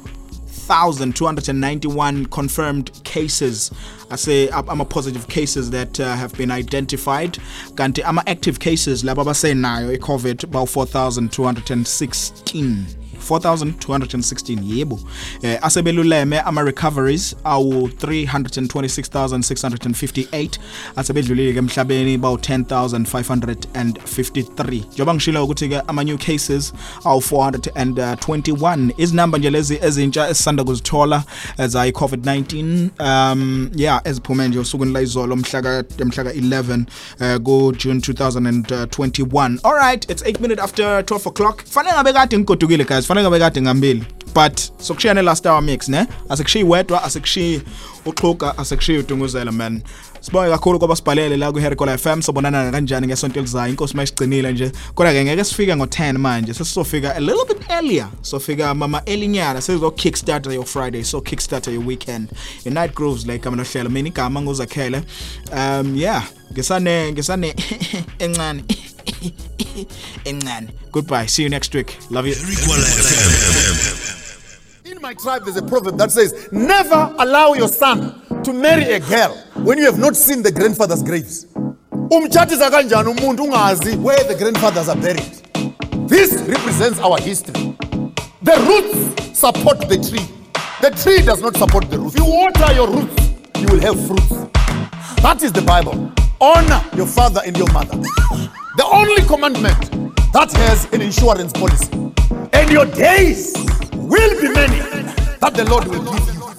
1,291 confirmed cases ase ama positive cases that uh, have been identified. Kanti ama active cases laba basenayo iCovid ba 4216 4216 yebo. Eh, asebeluleme ama-recoveries awu-326658 asebedlulile-ke emhlabeni bawu-10553 njengoba ngishilo ukuthi-ke ama-new cases awu-421 izinamba nje lezi ezintsha esisanda kuzithola eh, zayi-covid-19 um yeah eziphume nje osukwini laizolo mhlaka-11 uh, eh, ku-june 2021 eh, all right it's 8 minute after 12 o'clock. Fanele ngabe kade ngigodukile guys kufanele ngabe ngambili but sokushiyane last hour mix ne? Asikushiywedwa asikushiyuxhuka asikushiyudunguzela man. Sibonge kakhulu kwaba sibhalele la ku Herikola FM sobonana kanjani ngesonto elizayo? Inkosi mayisigcinile nje. Kodwa ke ngeke sifike ngo10 manje. Sesizofika a little bit earlier. Sofika mama elinyana sizo kickstart your Friday. So kickstart your weekend. Your night grooves like kama nohlelo. Mina igama nguzakhele. Um yeah. Ngisane ngisane encane. encane. Goodbye. See you next week. Love you. In my tribe, there's a proverb that says, Never allow your son to marry a girl when you have not seen the grandfather's graves. Umtshatisa kanjani umuntu ungazi where the grandfathers are buried. This represents our history. The roots support the tree. The tree does not support the roots. If you water your roots, you will have fruits. That is the Bible. Honor your father and your mother. The only commandment that has an insurance policy. And your days will be many that the Lord will give you.